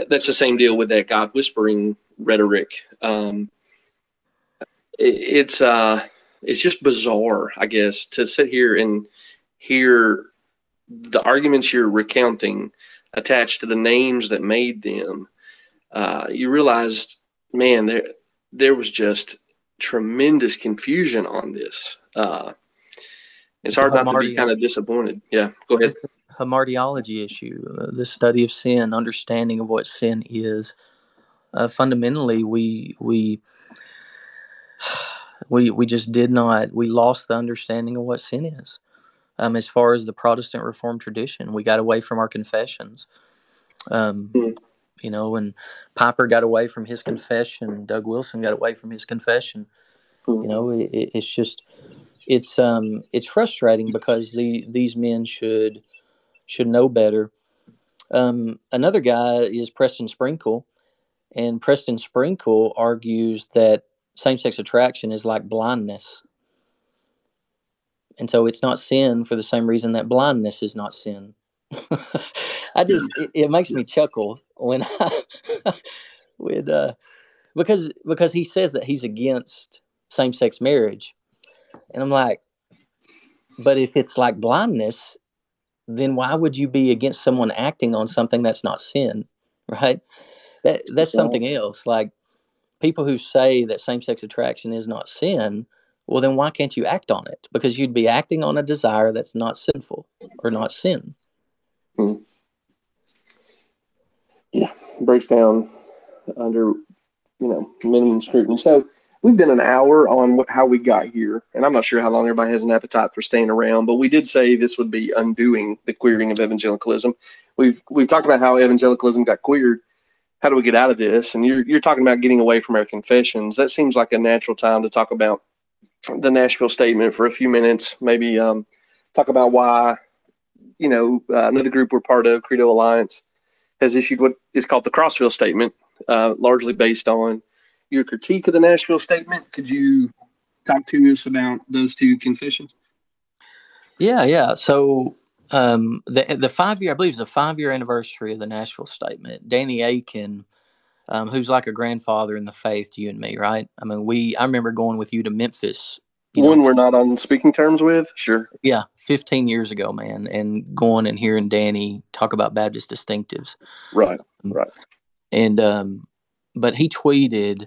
that's the same deal with that god whispering rhetoric. Um, it, it's uh it's just bizarre i guess to sit here and hear the arguments you're recounting attached to the names that made them. Uh, you realized man, there there was just tremendous confusion on this. Uh, it's, hard not to be kind of disappointed. Yeah, go ahead. Hamartiology issue, uh, the study of sin, understanding of what sin is. Uh, fundamentally, we we we we just did not. We lost the understanding of what sin is. Um, as far as the Protestant Reformed tradition, we got away from our confessions. Um, mm you know, and Piper got away from his confession, Doug Wilson got away from his confession. Mm-hmm. You know, it, it's just it's um it's frustrating because the these men should should know better. Um, another guy is Preston Sprinkle, and Preston Sprinkle argues that same-sex attraction is like blindness. And so it's not sin for the same reason that blindness is not sin. I just it, it, makes me chuckle when I when uh because because he says that he's against same sex marriage. And I'm like, but if it's like blindness, then why would you be against someone acting on something that's not sin? Right? That that's something else. Like people who say that same sex attraction is not sin, well then why can't you act on it? Because you'd be acting on a desire that's not sinful or not sin. Hmm. Yeah, breaks down under you know minimum scrutiny. So we've been an hour on how we got here, and I'm not sure how long everybody has an appetite for staying around, but we did say this would be undoing the queering of evangelicalism. We've we've talked about how evangelicalism got queered. How do we get out of this? And you're you're talking about getting away from our confessions. That seems like a natural time to talk about the Nashville statement for a few minutes. Maybe um, talk about why you know, uh, another group we're part of, Credo Alliance, has issued what is called the Crossville Statement, uh, largely based on your critique of the Nashville Statement. Could you talk to us about those two confessions? Yeah, yeah. So um, the the five year, I believe, is the five year anniversary of the Nashville Statement. Danny Akin, um, who's like a grandfather in the faith to you and me, right? I mean, we I remember going with you to Memphis one know, we're not on speaking terms with, sure. Yeah, 15 years ago, man, and going and hearing Danny talk about Baptist distinctives. Right, um, right. And um, but he tweeted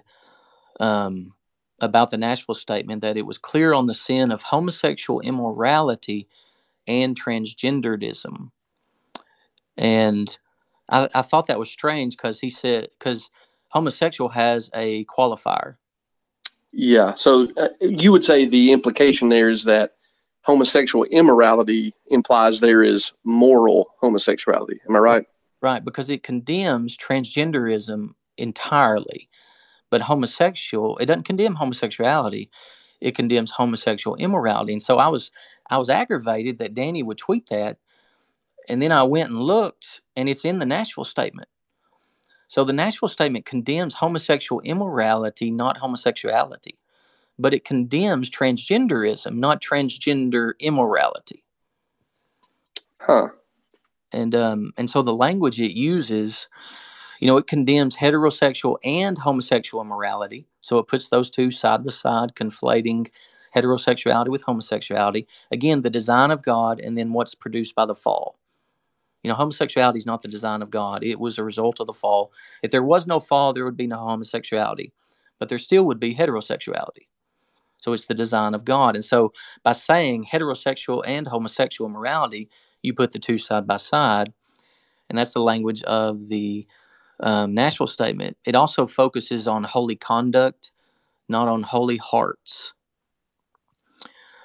um about the Nashville statement that it was clear on the sin of homosexual immorality and transgenderism. And I, I thought that was strange because he said because homosexual has a qualifier yeah. So uh, you would say the implication there is that homosexual immorality implies there is moral homosexuality. Am I right? Right, because it condemns transgenderism entirely. But homosexual, it doesn't condemn homosexuality. It condemns homosexual immorality. And so I was I was aggravated that Danny would tweet that. And then I went and looked, and it's in the Nashville statement. So the Nashville statement condemns homosexual immorality, not homosexuality, but it condemns transgenderism, not transgender immorality. Huh. And um, and so the language it uses, you know, it condemns heterosexual and homosexual immorality. So it puts those two side by side, conflating heterosexuality with homosexuality. Again, the design of God, and then what's produced by the fall. You know, homosexuality is not the design of God. It was a result of the fall. If there was no fall, there would be no homosexuality, but there still would be heterosexuality. So it's the design of God. And so by saying heterosexual and homosexual morality, you put the two side by side. And that's the language of the um, Nashville statement. It also focuses on holy conduct, not on holy hearts.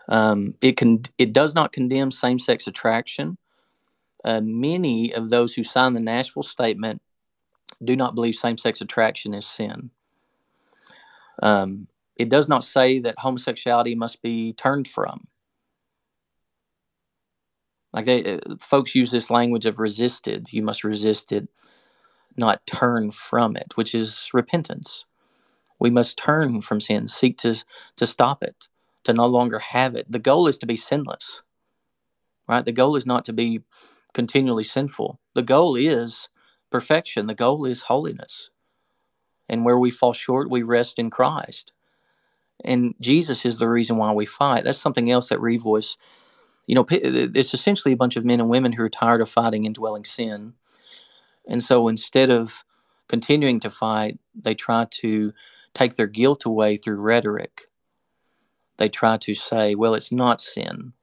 Um, it can it does not condemn same sex attraction uh, many of those who signed the Nashville Statement do not believe same sex attraction is sin. Um, it does not say that homosexuality must be turned from. Like they, uh, folks use this language of resisted. You must resist it, not turn from it, which is repentance. We must turn from sin, seek to to stop it, to no longer have it. The goal is to be sinless, right? The goal is not to be continually sinful. The goal is perfection, the goal is holiness. And where we fall short, we rest in Christ. And Jesus is the reason why we fight. That's something else that Revoice, you know, it's essentially a bunch of men and women who are tired of fighting indwelling sin. And so instead of continuing to fight, they try to take their guilt away through rhetoric. They try to say, well, it's not sin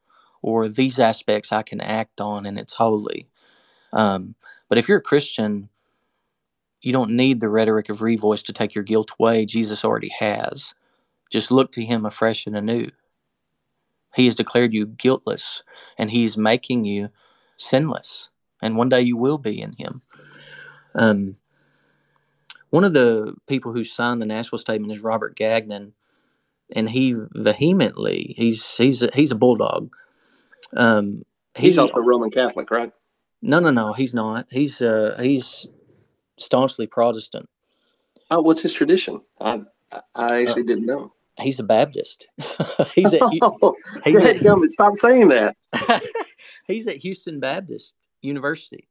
or these aspects I can act on and it's holy. Um, but if you're a Christian, you don't need the rhetoric of revoice to take your guilt away. Jesus already has. Just look to him afresh and anew. He has declared you guiltless and he's making you sinless. And one day you will be in him. Um, one of the people who signed the Nashville statement is Robert Gagnon, and he vehemently he's he's a, he's a bulldog. Um, he, he's also Roman Catholic, right? No, no, no. He's not. He's uh, he's staunchly Protestant. Oh, what's his tradition? I I actually uh, didn't know. He's a Baptist. he's at. Oh, he's at stop saying that. he's at Houston Baptist University.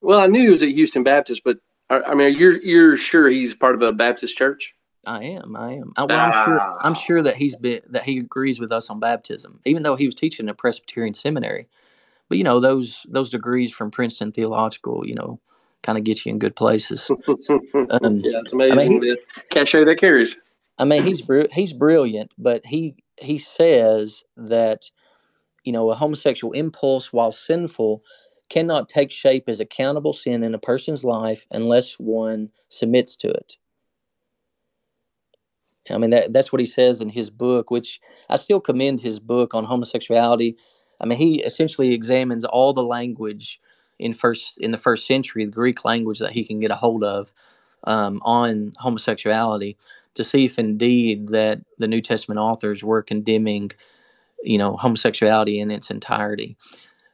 Well, I knew he was at Houston Baptist, but I mean, you're you're sure he's part of a Baptist church? I am. I am. I, well, I'm sure. I'm sure that he's been that he agrees with us on baptism, even though he was teaching at Presbyterian seminary. But you know, those those degrees from Princeton Theological, you know, kind of get you in good places. Um, yeah, it's amazing I mean, he, cachet that carries. I mean, he's he's brilliant, but he he says that you know a homosexual impulse, while sinful, cannot take shape as accountable sin in a person's life unless one submits to it. I mean, that, that's what he says in his book, which I still commend his book on homosexuality. I mean, he essentially examines all the language in first in the first century, the Greek language that he can get a hold of um, on homosexuality, to see if indeed that the New Testament authors were condemning, you know, homosexuality in its entirety.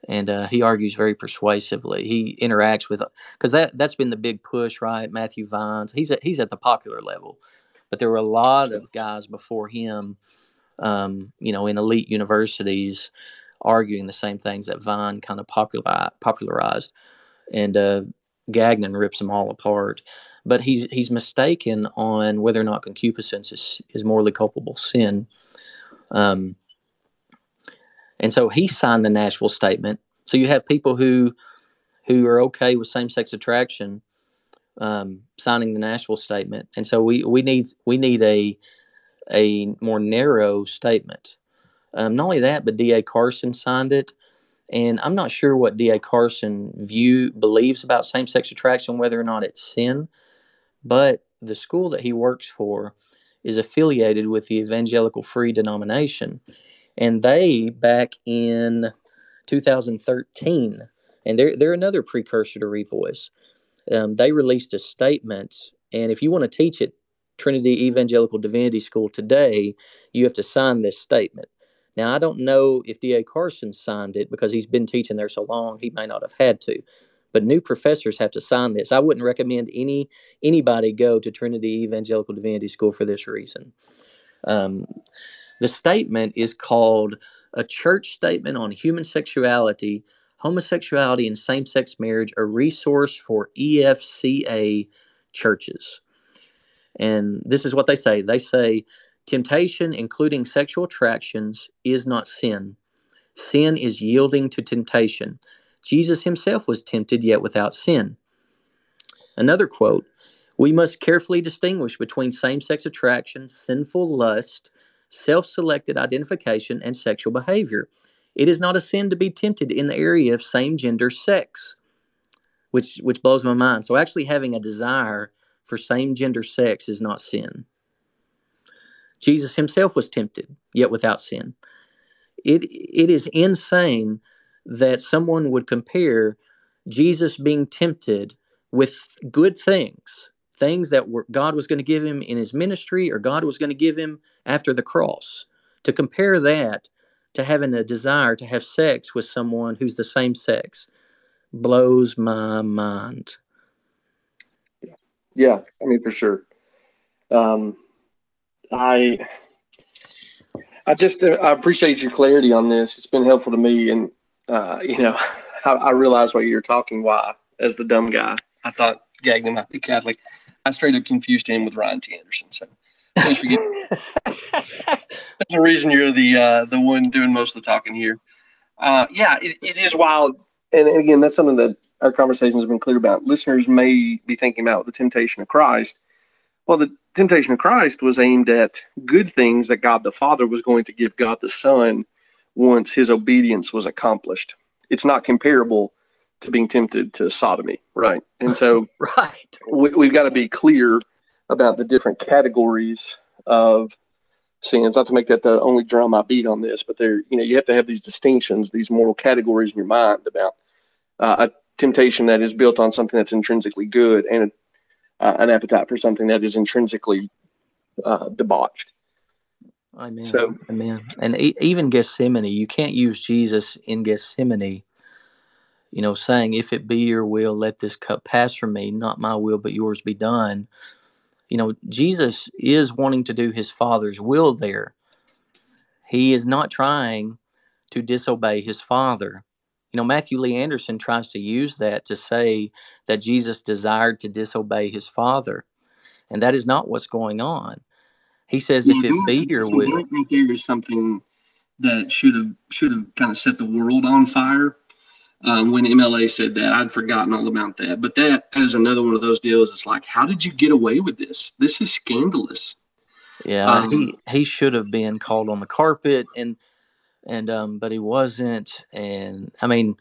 And uh, he argues very persuasively. He interacts with because that that's been the big push, right? Matthew Vines, he's at, he's at the popular level but there were a lot of guys before him, um, you know, in elite universities arguing the same things that Vine kind of popular, popularized. And uh, Gagnon rips them all apart. But he's he's mistaken on whether or not concupiscence is, is morally culpable sin. Um, and so he signed the Nashville statement. So you have people who who are okay with same sex attraction, um, signing the Nashville statement, and so we we need we need a a more narrow statement. Um, not only that, but D.A. Carson signed it, and I'm not sure what D.A. Carson view believes about same sex attraction, whether or not it's sin, but the school that he works for is affiliated with the Evangelical Free denomination, and they back in 2013, and they're they're another precursor to Revoice um, they released a statement, and if you want to teach at Trinity Evangelical Divinity School today, you have to sign this statement. Now, I don't know if D.A. Carson signed it because he's been teaching there so long, he may not have had to. But new professors have to sign this. I wouldn't recommend any anybody go to Trinity Evangelical Divinity School for this reason. Um, the statement is called a church statement on human sexuality, homosexuality, and same sex marriage, a resource for EFCA churches. And this is what they say they say, temptation, including sexual attractions, is not sin. Sin is yielding to temptation. Jesus himself was tempted, yet without sin. Another quote We must carefully distinguish between same sex attraction, sinful lust, self selected identification, and sexual behavior. It is not a sin to be tempted in the area of same gender sex, which, which blows my mind. So, actually, having a desire for same gender sex is not sin. Jesus himself was tempted, yet without sin. It, it is insane that someone would compare Jesus being tempted with good things things that were, God was going to give him in his ministry or God was going to give him after the cross. To compare that to having a desire to have sex with someone who's the same sex blows my mind. Yeah, I mean for sure. Um, I I just uh, I appreciate your clarity on this. It's been helpful to me, and uh, you know, I, I realize why you're talking. Why, as the dumb guy, I thought Gagnon might be Catholic. I straight up confused him with Ryan T. Anderson. So please forgive. That's the reason you're the uh, the one doing most of the talking here. Uh, yeah, it, it is wild, and, and again, that's something that our conversation has been clear about. Listeners may be thinking about the temptation of Christ. Well, the temptation of Christ was aimed at good things that God the Father was going to give God the Son once his obedience was accomplished. It's not comparable to being tempted to sodomy, right? And so, right, we, have got to be clear about the different categories of sins. Not to make that the only drum I beat on this, but there, you know, you have to have these distinctions, these moral categories in your mind about uh, a temptation that is built on something that's intrinsically good and uh, an appetite for something that is intrinsically uh, debauched. Amen. So, Amen. And e- even Gethsemane, you can't use Jesus in Gethsemane you know, saying, If it be your will, let this cup pass from me, not my will, but yours be done. You know, Jesus is wanting to do his Father's will there. He is not trying to disobey his Father. You know, Matthew Lee Anderson tries to use that to say that Jesus desired to disobey his Father. And that is not what's going on. He says, yeah, if it be your will. I think There is something that should have should have kind of set the world on fire um, when MLA said that. I'd forgotten all about that. But that is another one of those deals. It's like, how did you get away with this? This is scandalous. Yeah, um, he he should have been called on the carpet, and and um, but he wasn't. And I mean,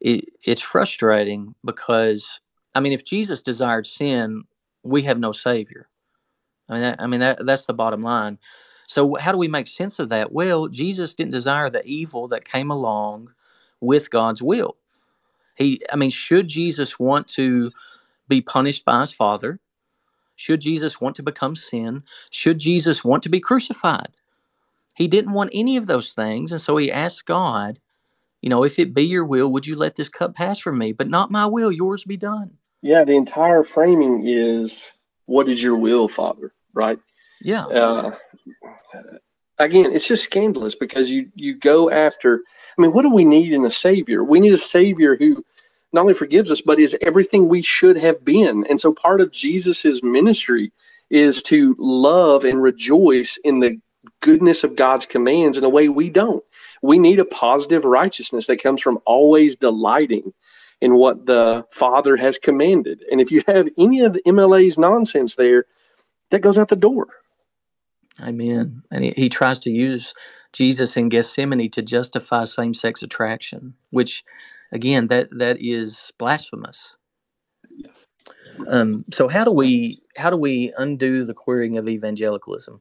it, it's frustrating because I mean, if Jesus desired sin, we have no savior. I mean, that, I mean that that's the bottom line. So how do we make sense of that? Well, Jesus didn't desire the evil that came along with God's will. He, I mean, should Jesus want to be punished by his Father? Should Jesus want to become sin? Should Jesus want to be crucified? He didn't want any of those things. And so he asked God, you know, if it be your will, would you let this cup pass from me? But not my will, yours be done. Yeah, the entire framing is what is your will, Father, right? Yeah. Uh, again, it's just scandalous because you you go after I mean, what do we need in a Savior? We need a Savior who not only forgives us, but is everything we should have been. And so part of Jesus's ministry is to love and rejoice in the goodness of God's commands in a way we don't. We need a positive righteousness that comes from always delighting in what the Father has commanded. And if you have any of the MLA's nonsense there, that goes out the door. Amen. And he, he tries to use Jesus in Gethsemane to justify same sex attraction, which again that that is blasphemous. Um, so how do we how do we undo the queering of evangelicalism?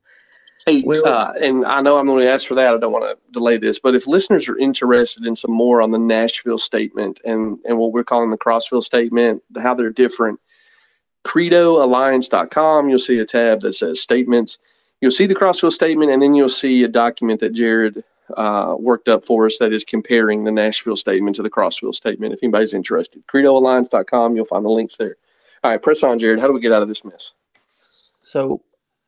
Hey, well, uh, and I know I'm going to ask for that. I don't want to delay this, but if listeners are interested in some more on the Nashville statement and and what we're calling the Crossville statement, how they're different, credoalliance.com, you'll see a tab that says statements. You'll see the Crossville statement, and then you'll see a document that Jared uh, worked up for us that is comparing the Nashville statement to the Crossville statement. If anybody's interested, credoalliance.com, you'll find the links there. All right, press on, Jared. How do we get out of this mess? So,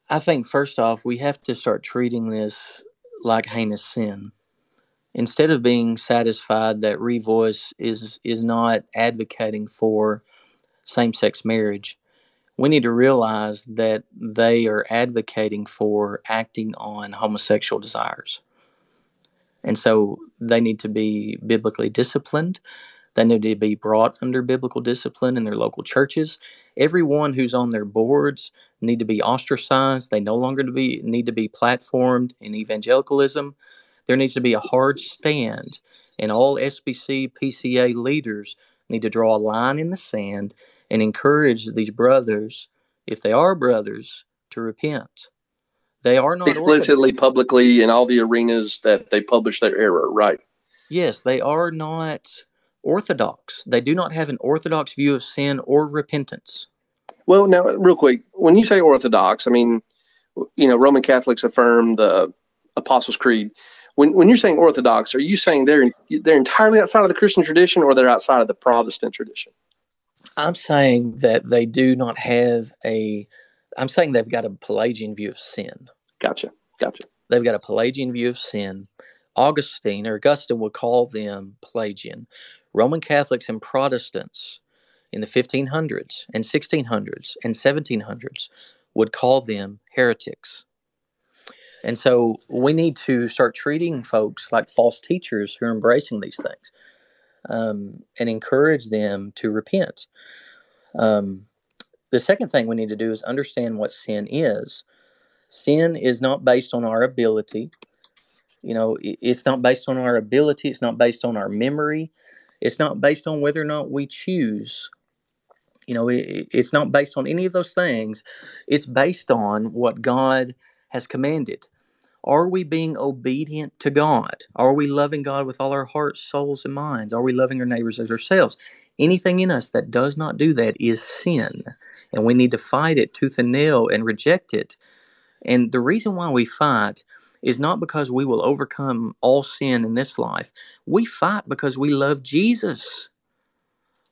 I think first off, we have to start treating this like heinous sin. Instead of being satisfied that Revoice is is not advocating for same-sex marriage, we need to realize that they are advocating for acting on homosexual desires. And so they need to be biblically disciplined. They need to be brought under biblical discipline in their local churches. Everyone who's on their boards need to be ostracized. They no longer to be need to be platformed in evangelicalism. There needs to be a hard stand, and all SBC PCA leaders need to draw a line in the sand and encourage these brothers, if they are brothers, to repent. They are not explicitly, publicly, in all the arenas that they publish their error, right? Yes, they are not orthodox. They do not have an orthodox view of sin or repentance. Well, now, real quick, when you say orthodox, I mean, you know, Roman Catholics affirm the Apostles' Creed. When, when you're saying orthodox, are you saying they're they're entirely outside of the Christian tradition, or they're outside of the Protestant tradition? I'm saying that they do not have a. I'm saying they've got a Pelagian view of sin. Gotcha. Gotcha. They've got a Pelagian view of sin. Augustine or Augustine would call them Pelagian. Roman Catholics and Protestants in the 1500s and 1600s and 1700s would call them heretics. And so we need to start treating folks like false teachers who are embracing these things um, and encourage them to repent. Um, the second thing we need to do is understand what sin is. Sin is not based on our ability. You know, it's not based on our ability. It's not based on our memory. It's not based on whether or not we choose. You know, it, it's not based on any of those things. It's based on what God has commanded. Are we being obedient to God? Are we loving God with all our hearts, souls, and minds? Are we loving our neighbors as ourselves? Anything in us that does not do that is sin. And we need to fight it tooth and nail and reject it. And the reason why we fight is not because we will overcome all sin in this life. We fight because we love Jesus.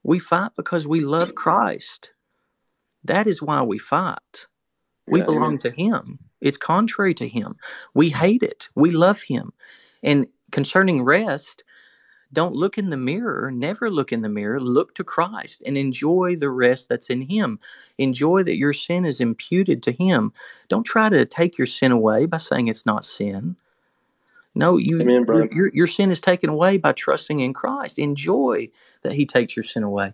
We fight because we love Christ. That is why we fight. We belong to Him. It's contrary to Him. We hate it. We love Him. And concerning rest, don't look in the mirror. Never look in the mirror. Look to Christ and enjoy the rest that's in Him. Enjoy that your sin is imputed to Him. Don't try to take your sin away by saying it's not sin. No, you Amen, your, your, your sin is taken away by trusting in Christ. Enjoy that He takes your sin away.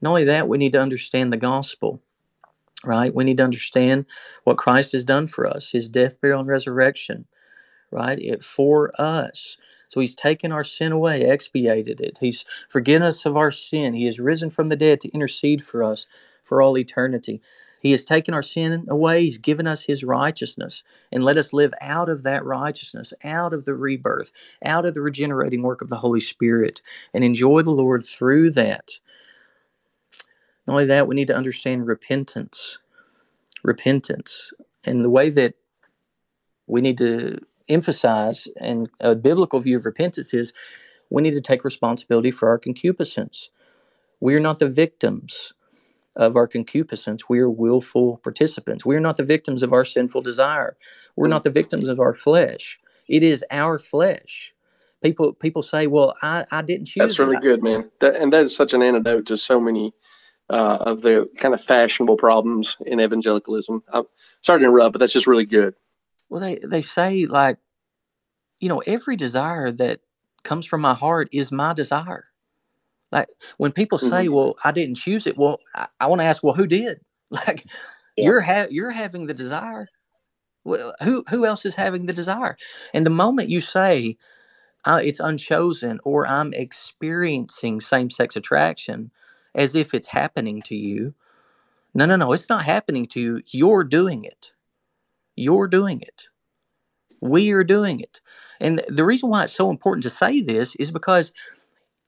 Not only that, we need to understand the gospel right? We need to understand what Christ has done for us, his death, burial, and resurrection right? It for us. So he's taken our sin away, expiated it. He's forgiven us of our sin. He has risen from the dead to intercede for us for all eternity. He has taken our sin away. He's given us his righteousness and let us live out of that righteousness, out of the rebirth, out of the regenerating work of the Holy Spirit, and enjoy the Lord through that. Not only that, we need to understand repentance. Repentance. And the way that we need to emphasize and a biblical view of repentance is we need to take responsibility for our concupiscence. We are not the victims of our concupiscence. We are willful participants. We are not the victims of our sinful desire. We're not the victims of our flesh. It is our flesh. People people say, "Well, I, I didn't choose." That's really good, man. That, and that is such an antidote to so many uh, of the kind of fashionable problems in evangelicalism. I'm sorry to interrupt, but that's just really good. Well, they they say like, you know, every desire that comes from my heart is my desire. Like when people say, mm-hmm. "Well, I didn't choose it," well, I, I want to ask, "Well, who did?" Like yeah. you're ha- you're having the desire. Well, who who else is having the desire? And the moment you say uh, it's unchosen or I'm experiencing same sex attraction as if it's happening to you, no, no, no, it's not happening to you. You're doing it. You're doing it. We are doing it. And the reason why it's so important to say this is because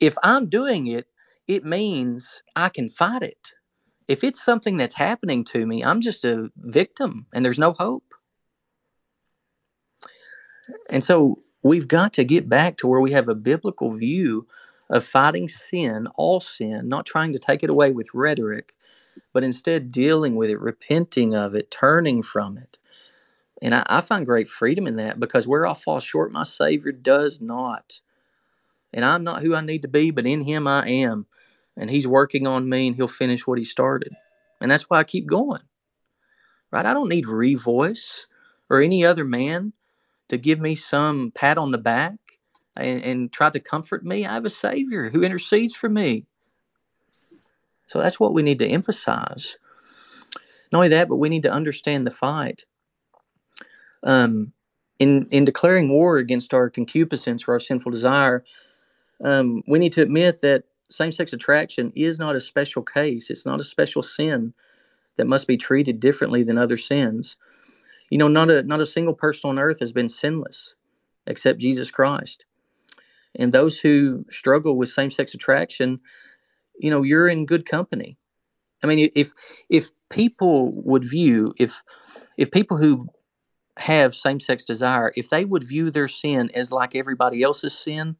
if I'm doing it, it means I can fight it. if it's something that's happening to me, I'm just a victim and there's no hope. And so we've got to get back to where we have a biblical view of fighting sin, all sin, not trying to take it away with rhetoric, but instead dealing with it, repenting of it, turning from it. And I, I find great freedom in that because where I fall short, my Savior does not. And I'm not who I need to be, but in Him I am. And He's working on me and He'll finish what He started. And that's why I keep going. Right? I don't need Revoice or any other man to give me some pat on the back and, and try to comfort me. I have a Savior who intercedes for me. So that's what we need to emphasize. Not only that, but we need to understand the fight. Um, in in declaring war against our concupiscence or our sinful desire, um, we need to admit that same-sex attraction is not a special case. It's not a special sin that must be treated differently than other sins. You know, not a not a single person on earth has been sinless except Jesus Christ. And those who struggle with same-sex attraction, you know, you're in good company. I mean, if if people would view if if people who have same-sex desire, if they would view their sin as like everybody else's sin,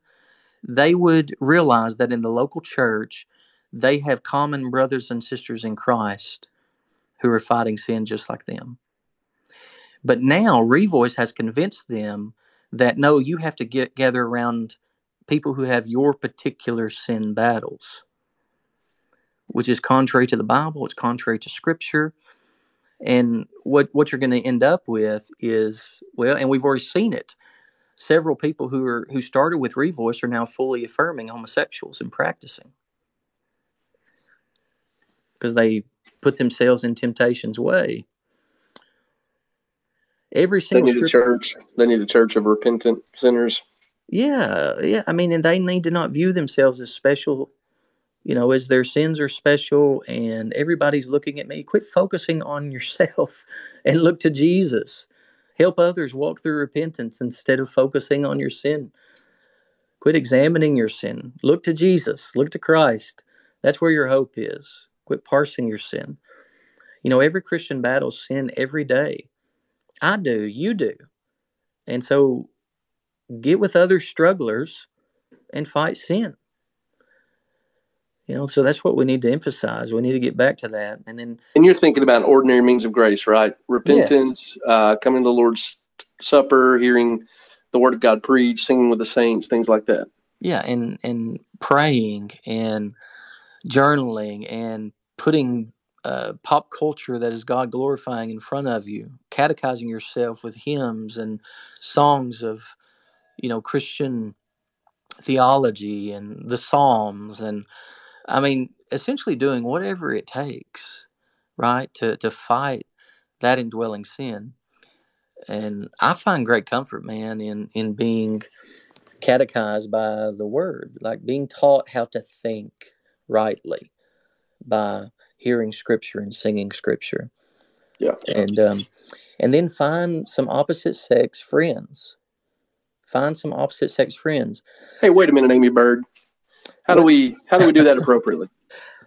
they would realize that in the local church, they have common brothers and sisters in Christ who are fighting sin just like them. But now Revoice has convinced them that no, you have to get gather around people who have your particular sin battles, which is contrary to the Bible, it's contrary to scripture. And what, what you're going to end up with is, well, and we've already seen it. Several people who are who started with Revoice are now fully affirming homosexuals and practicing because they put themselves in temptation's way. Every They single need a church. They need a church of repentant sinners. Yeah, yeah. I mean, and they need to not view themselves as special, you know, as their sins are special, and everybody's looking at me. Quit focusing on yourself and look to Jesus. Help others walk through repentance instead of focusing on your sin. Quit examining your sin. Look to Jesus. Look to Christ. That's where your hope is. Quit parsing your sin. You know, every Christian battles sin every day. I do. You do. And so get with other strugglers and fight sin. You know, so that's what we need to emphasize. We need to get back to that. And then, And you're thinking about ordinary means of grace, right? Repentance, uh, coming to the Lord's Supper, hearing the Word of God preached, singing with the saints, things like that. yeah, and and praying and journaling and putting uh, pop culture that is God glorifying in front of you, catechizing yourself with hymns and songs of, you know, Christian theology and the Psalms, and I mean, essentially doing whatever it takes, right, to to fight that indwelling sin. And I find great comfort, man, in in being catechized by the Word, like being taught how to think rightly by hearing Scripture and singing Scripture, Yeah. and um, and then find some opposite sex friends. Find some opposite sex friends. Hey, wait a minute, Aimee Byrd. How do we how do we do that appropriately?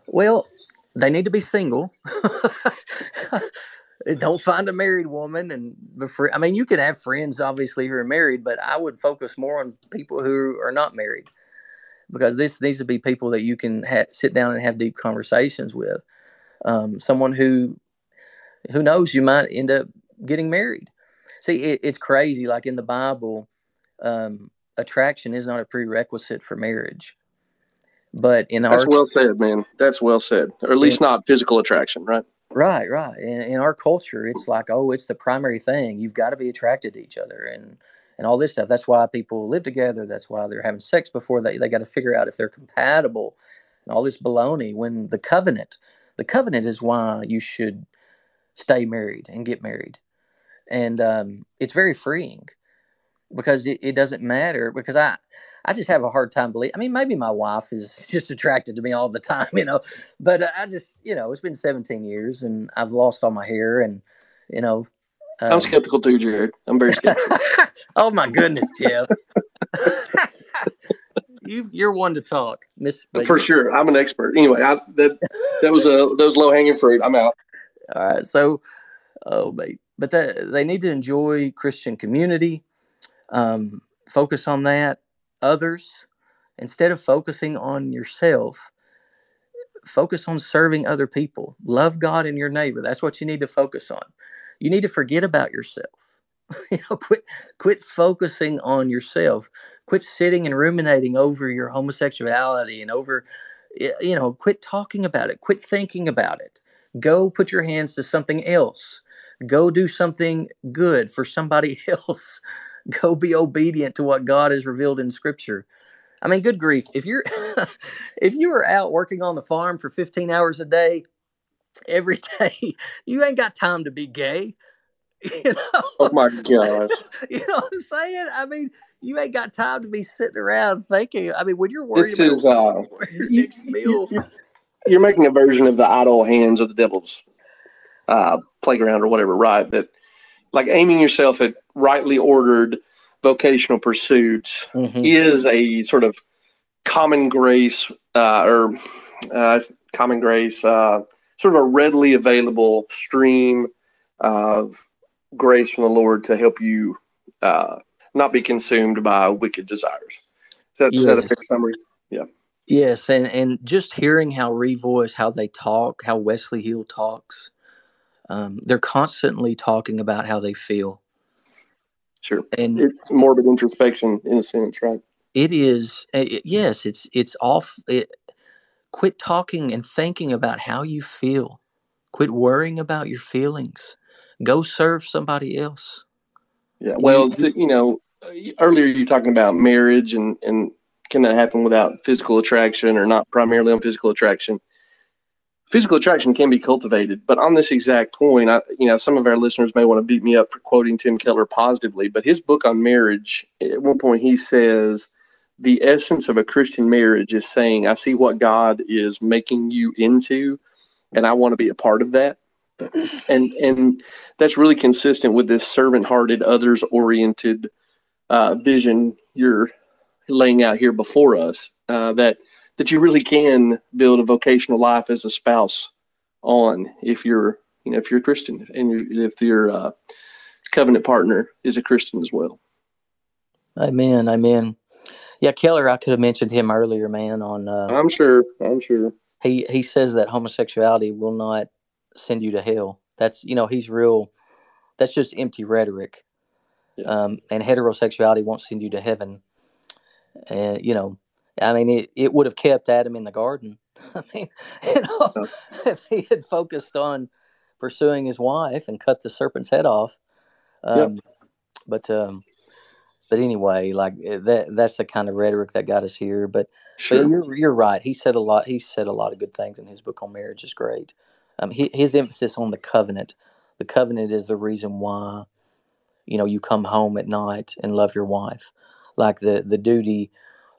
Well, they need to be single. Don't find a married woman and befri- I mean, you can have friends obviously who are married, but I would focus more on people who are not married because this needs to be people that you can ha- sit down and have deep conversations with. Um, someone who who knows you might end up getting married. See, it, it's crazy. Like in the Bible, um, attraction is not a prerequisite for marriage, but in our That's well said, man. That's well said. Or at least not physical attraction, right? Right, right. In, in our culture, it's like, oh, it's the primary thing. You've got to be attracted to each other and and all this stuff. That's why people live together. That's why they're having sex before they they got to figure out if they're compatible and all this baloney. When the covenant, the covenant is why you should stay married and get married, and um, it's very freeing because it, it doesn't matter because I. I just have a hard time believing. I mean, maybe my wife is just attracted to me all the time, you know, but I just, you know, it's been 17 years and I've lost all my hair and, you know. I'm um, skeptical too, Jared. I'm very skeptical. oh my goodness, Jeff. you you're one to talk, Miss. For sure, I'm an expert. Anyway, I, that that was a those low hanging fruit. I'm out. All right, so oh, mate, but that they need to enjoy Christian community. Um, focus on that. Others, instead of focusing on yourself, focus on serving other people. Love God and your neighbor. That's what you need to focus on. You need to forget about yourself. you know, quit quit focusing on yourself. Quit sitting and ruminating over your homosexuality and over you know, quit talking about it. Quit thinking about it. Go put your hands to something else. Go do something good for somebody else. Go be obedient to what God has revealed in scripture. I mean, good grief. If you're if you were out working on the farm for 15 hours a day every day, you ain't got time to be gay. You know? Oh my gosh. you know what I'm saying? I mean, you ain't got time to be sitting around thinking. I mean, when you're worried this is, uh, your next meal. You're making a version of the idle hands of the devil's uh, playground or whatever, right? That like aiming yourself at rightly ordered vocational pursuits mm-hmm. is a sort of common grace uh, or uh, common grace, uh, sort of a readily available stream of grace from the Lord to help you uh, not be consumed by wicked desires. Is that, yes. is that a fair summary? Yeah. Yes, and and just hearing how Revoice, how they talk, how Wesley Hill talks, um, they're constantly talking about how they feel. Sure, and it's morbid introspection in a sense, right? It is. It, eh, yes, it's it's off. It, quit talking and thinking about how you feel. Quit worrying about your feelings. Go serve somebody else. Yeah. Well, you, you know, earlier you talking about marriage and and can that happen without physical attraction or not primarily on physical attraction? Physical attraction can be cultivated, but on this exact point, I, you know, some of our listeners may want to beat me up for quoting Tim Keller positively, but his book on marriage, at one point he says, the essence of a Christian marriage is saying, I see what God is making you into, and I want to be a part of that. And and that's really consistent with this servant-hearted, others-oriented uh, vision you're laying out here before us. Uh, that that you really can build a vocational life as a spouse on if you're you know if you're a Christian and you, if your uh, covenant partner is a Christian as well. Amen. Amen. Yeah, Keller. I could have mentioned him earlier, man. On uh, I'm sure. I'm sure. He he says that homosexuality will not send you to hell. That's you know he's real. That's just empty rhetoric. Yeah. Um, and heterosexuality won't send you to heaven. Uh, you know, I mean, it, it would have kept Adam in the garden. I mean, you know, if he had focused on pursuing his wife and cut the serpent's head off. Um, yep. But um, but anyway, like eh, that that's the kind of rhetoric that got us here. But, sure. but you're you're right. He said a lot. He said a lot of good things in his book on marriage is great. Um, he, his emphasis on the covenant. The covenant is the reason why, you know, you come home at night and love your wife. Like the the duty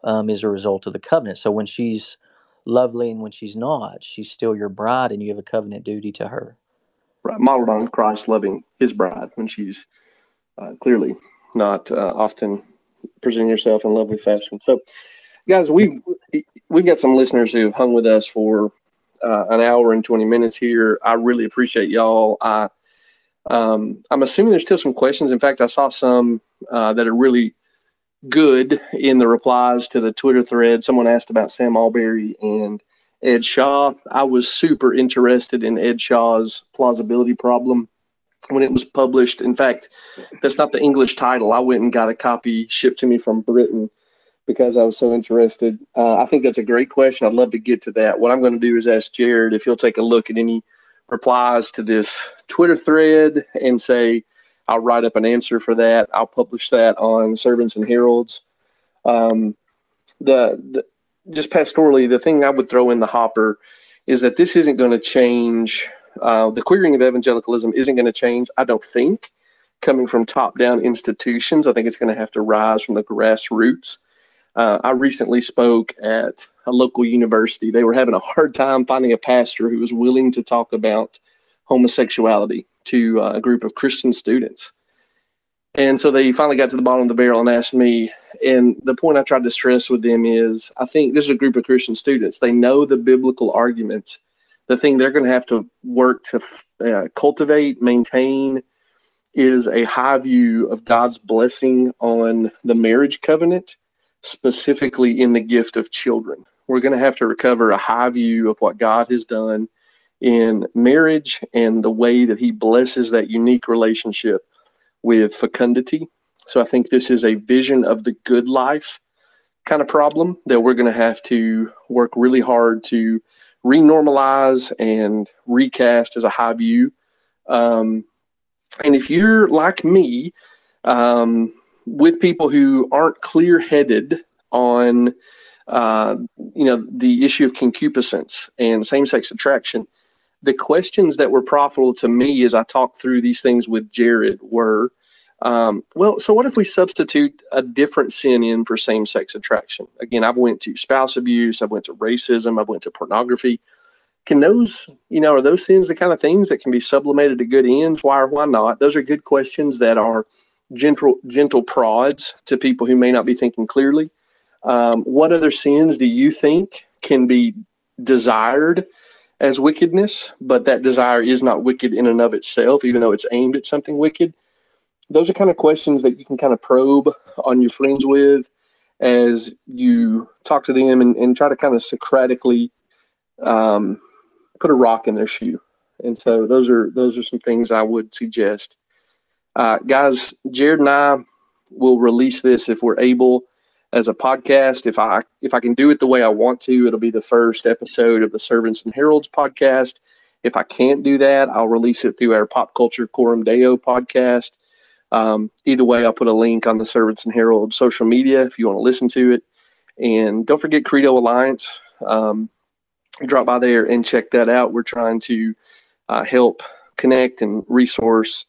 um, is a result of the covenant. So when she's lovely and when she's not, she's still your bride, and you have a covenant duty to her. Right, modeled on Christ loving His bride when she's uh, clearly not uh, often presenting herself in lovely fashion. So, guys, we've we've got some listeners who have hung with us for uh, an hour and twenty minutes here. I really appreciate y'all. I um, I'm assuming there's still some questions. In fact, I saw some uh, that are really good in the replies to the Twitter thread. Someone asked about Sam Allberry and Ed Shaw. I was super interested in Ed Shaw's plausibility problem when it was published. In fact, that's not the English title. I went and got a copy shipped to me from Britain because I was so interested. Uh, I think that's a great question. I'd love to get to that. What I'm going to do is ask Jared if he'll take a look at any replies to this Twitter thread and say, I'll write up an answer for that. I'll publish that on Servants and Heralds. Um, the, the just pastorally, the thing I would throw in the hopper is that this isn't going to change. Uh, the queering of evangelicalism isn't going to change. I don't think coming from top-down institutions. I think it's going to have to rise from the grassroots. Uh, I recently spoke at a local university. They were having a hard time finding a pastor who was willing to talk about homosexuality to uh, a group of Christian students. And so they finally got to the bottom of the barrel and asked me. And the point I tried to stress with them is I think this is a group of Christian students. They know the biblical arguments. The thing they're going to have to work to uh, cultivate, maintain, is a high view of God's blessing on the marriage covenant, specifically in the gift of children. We're going to have to recover a high view of what God has done in marriage and the way that He blesses that unique relationship with fecundity. So I think this is a vision of the good life kind of problem that we're going to have to work really hard to renormalize and recast as a high view. Um, and if you're like me, um, with people who aren't clear headed on, uh, you know, the issue of concupiscence and same sex attraction, the questions that were profitable to me as I talked through these things with Jared were, um, well, so what if we substitute a different sin in for same sex attraction? Again, I've went to spouse abuse, I've went to racism, I've went to pornography can those, you know, are those sins the kind of things that can be sublimated to good ends? Why or why not? Those are good questions that are gentle, gentle prods to people who may not be thinking clearly. Um, what other sins do you think can be desired as wickedness, but that desire is not wicked in and of itself, even though it's aimed at something wicked? Those are kind of questions that you can kind of probe on your friends with as you talk to them and, and try to kind of Socratically um, put a rock in their shoe. And so those are those are some things I would suggest. Uh, guys, Jared and I will release this if we're able as a podcast. If I if I can do it the way I want to, it'll be the first episode of the Servants and Heralds podcast. If I can't do that, I'll release it through our Pop Culture Coram Deo podcast. Um, either way, I'll put a link on the Servants and Heralds social media if you want to listen to it. And don't forget Credo Alliance. Um, drop by there and check that out. We're trying to uh, help connect and resource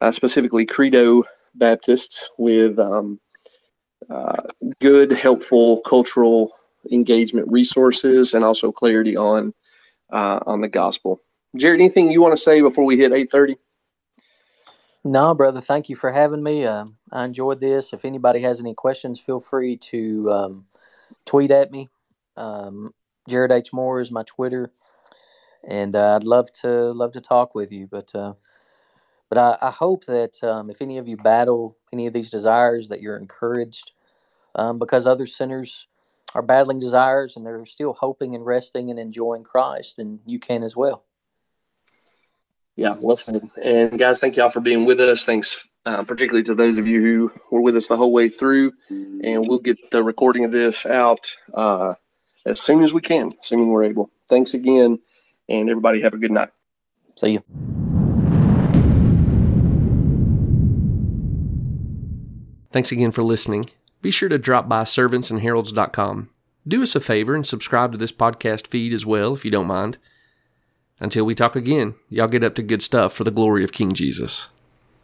uh, specifically Credo Baptists with um, uh, good, helpful cultural engagement resources and also clarity on uh, on the gospel. Jared, anything you want to say before we hit eight thirty? No, brother. Thank you for having me. Uh, I enjoyed this. If anybody has any questions, feel free to um, tweet at me. Um, Jared H Moore is my Twitter, and uh, I'd love to love to talk with you. But uh, but I, I, hope that um, if any of you battle any of these desires, that you're encouraged, um, because other sinners are battling desires and they're still hoping and resting and enjoying Christ, and you can as well. Yeah, listen, and guys, thank y'all for being with us. Thanks, uh, particularly to those of you who were with us the whole way through. And we'll get the recording of this out. Uh, as soon as we can, assuming we're able. Thanks again, and everybody have a good night. See you. Thanks again for listening. Be sure to drop by servantsandheralds.com. Do us a favor and subscribe to this podcast feed as well, if you don't mind. Until we talk again, y'all get up to good stuff for the glory of King Jesus.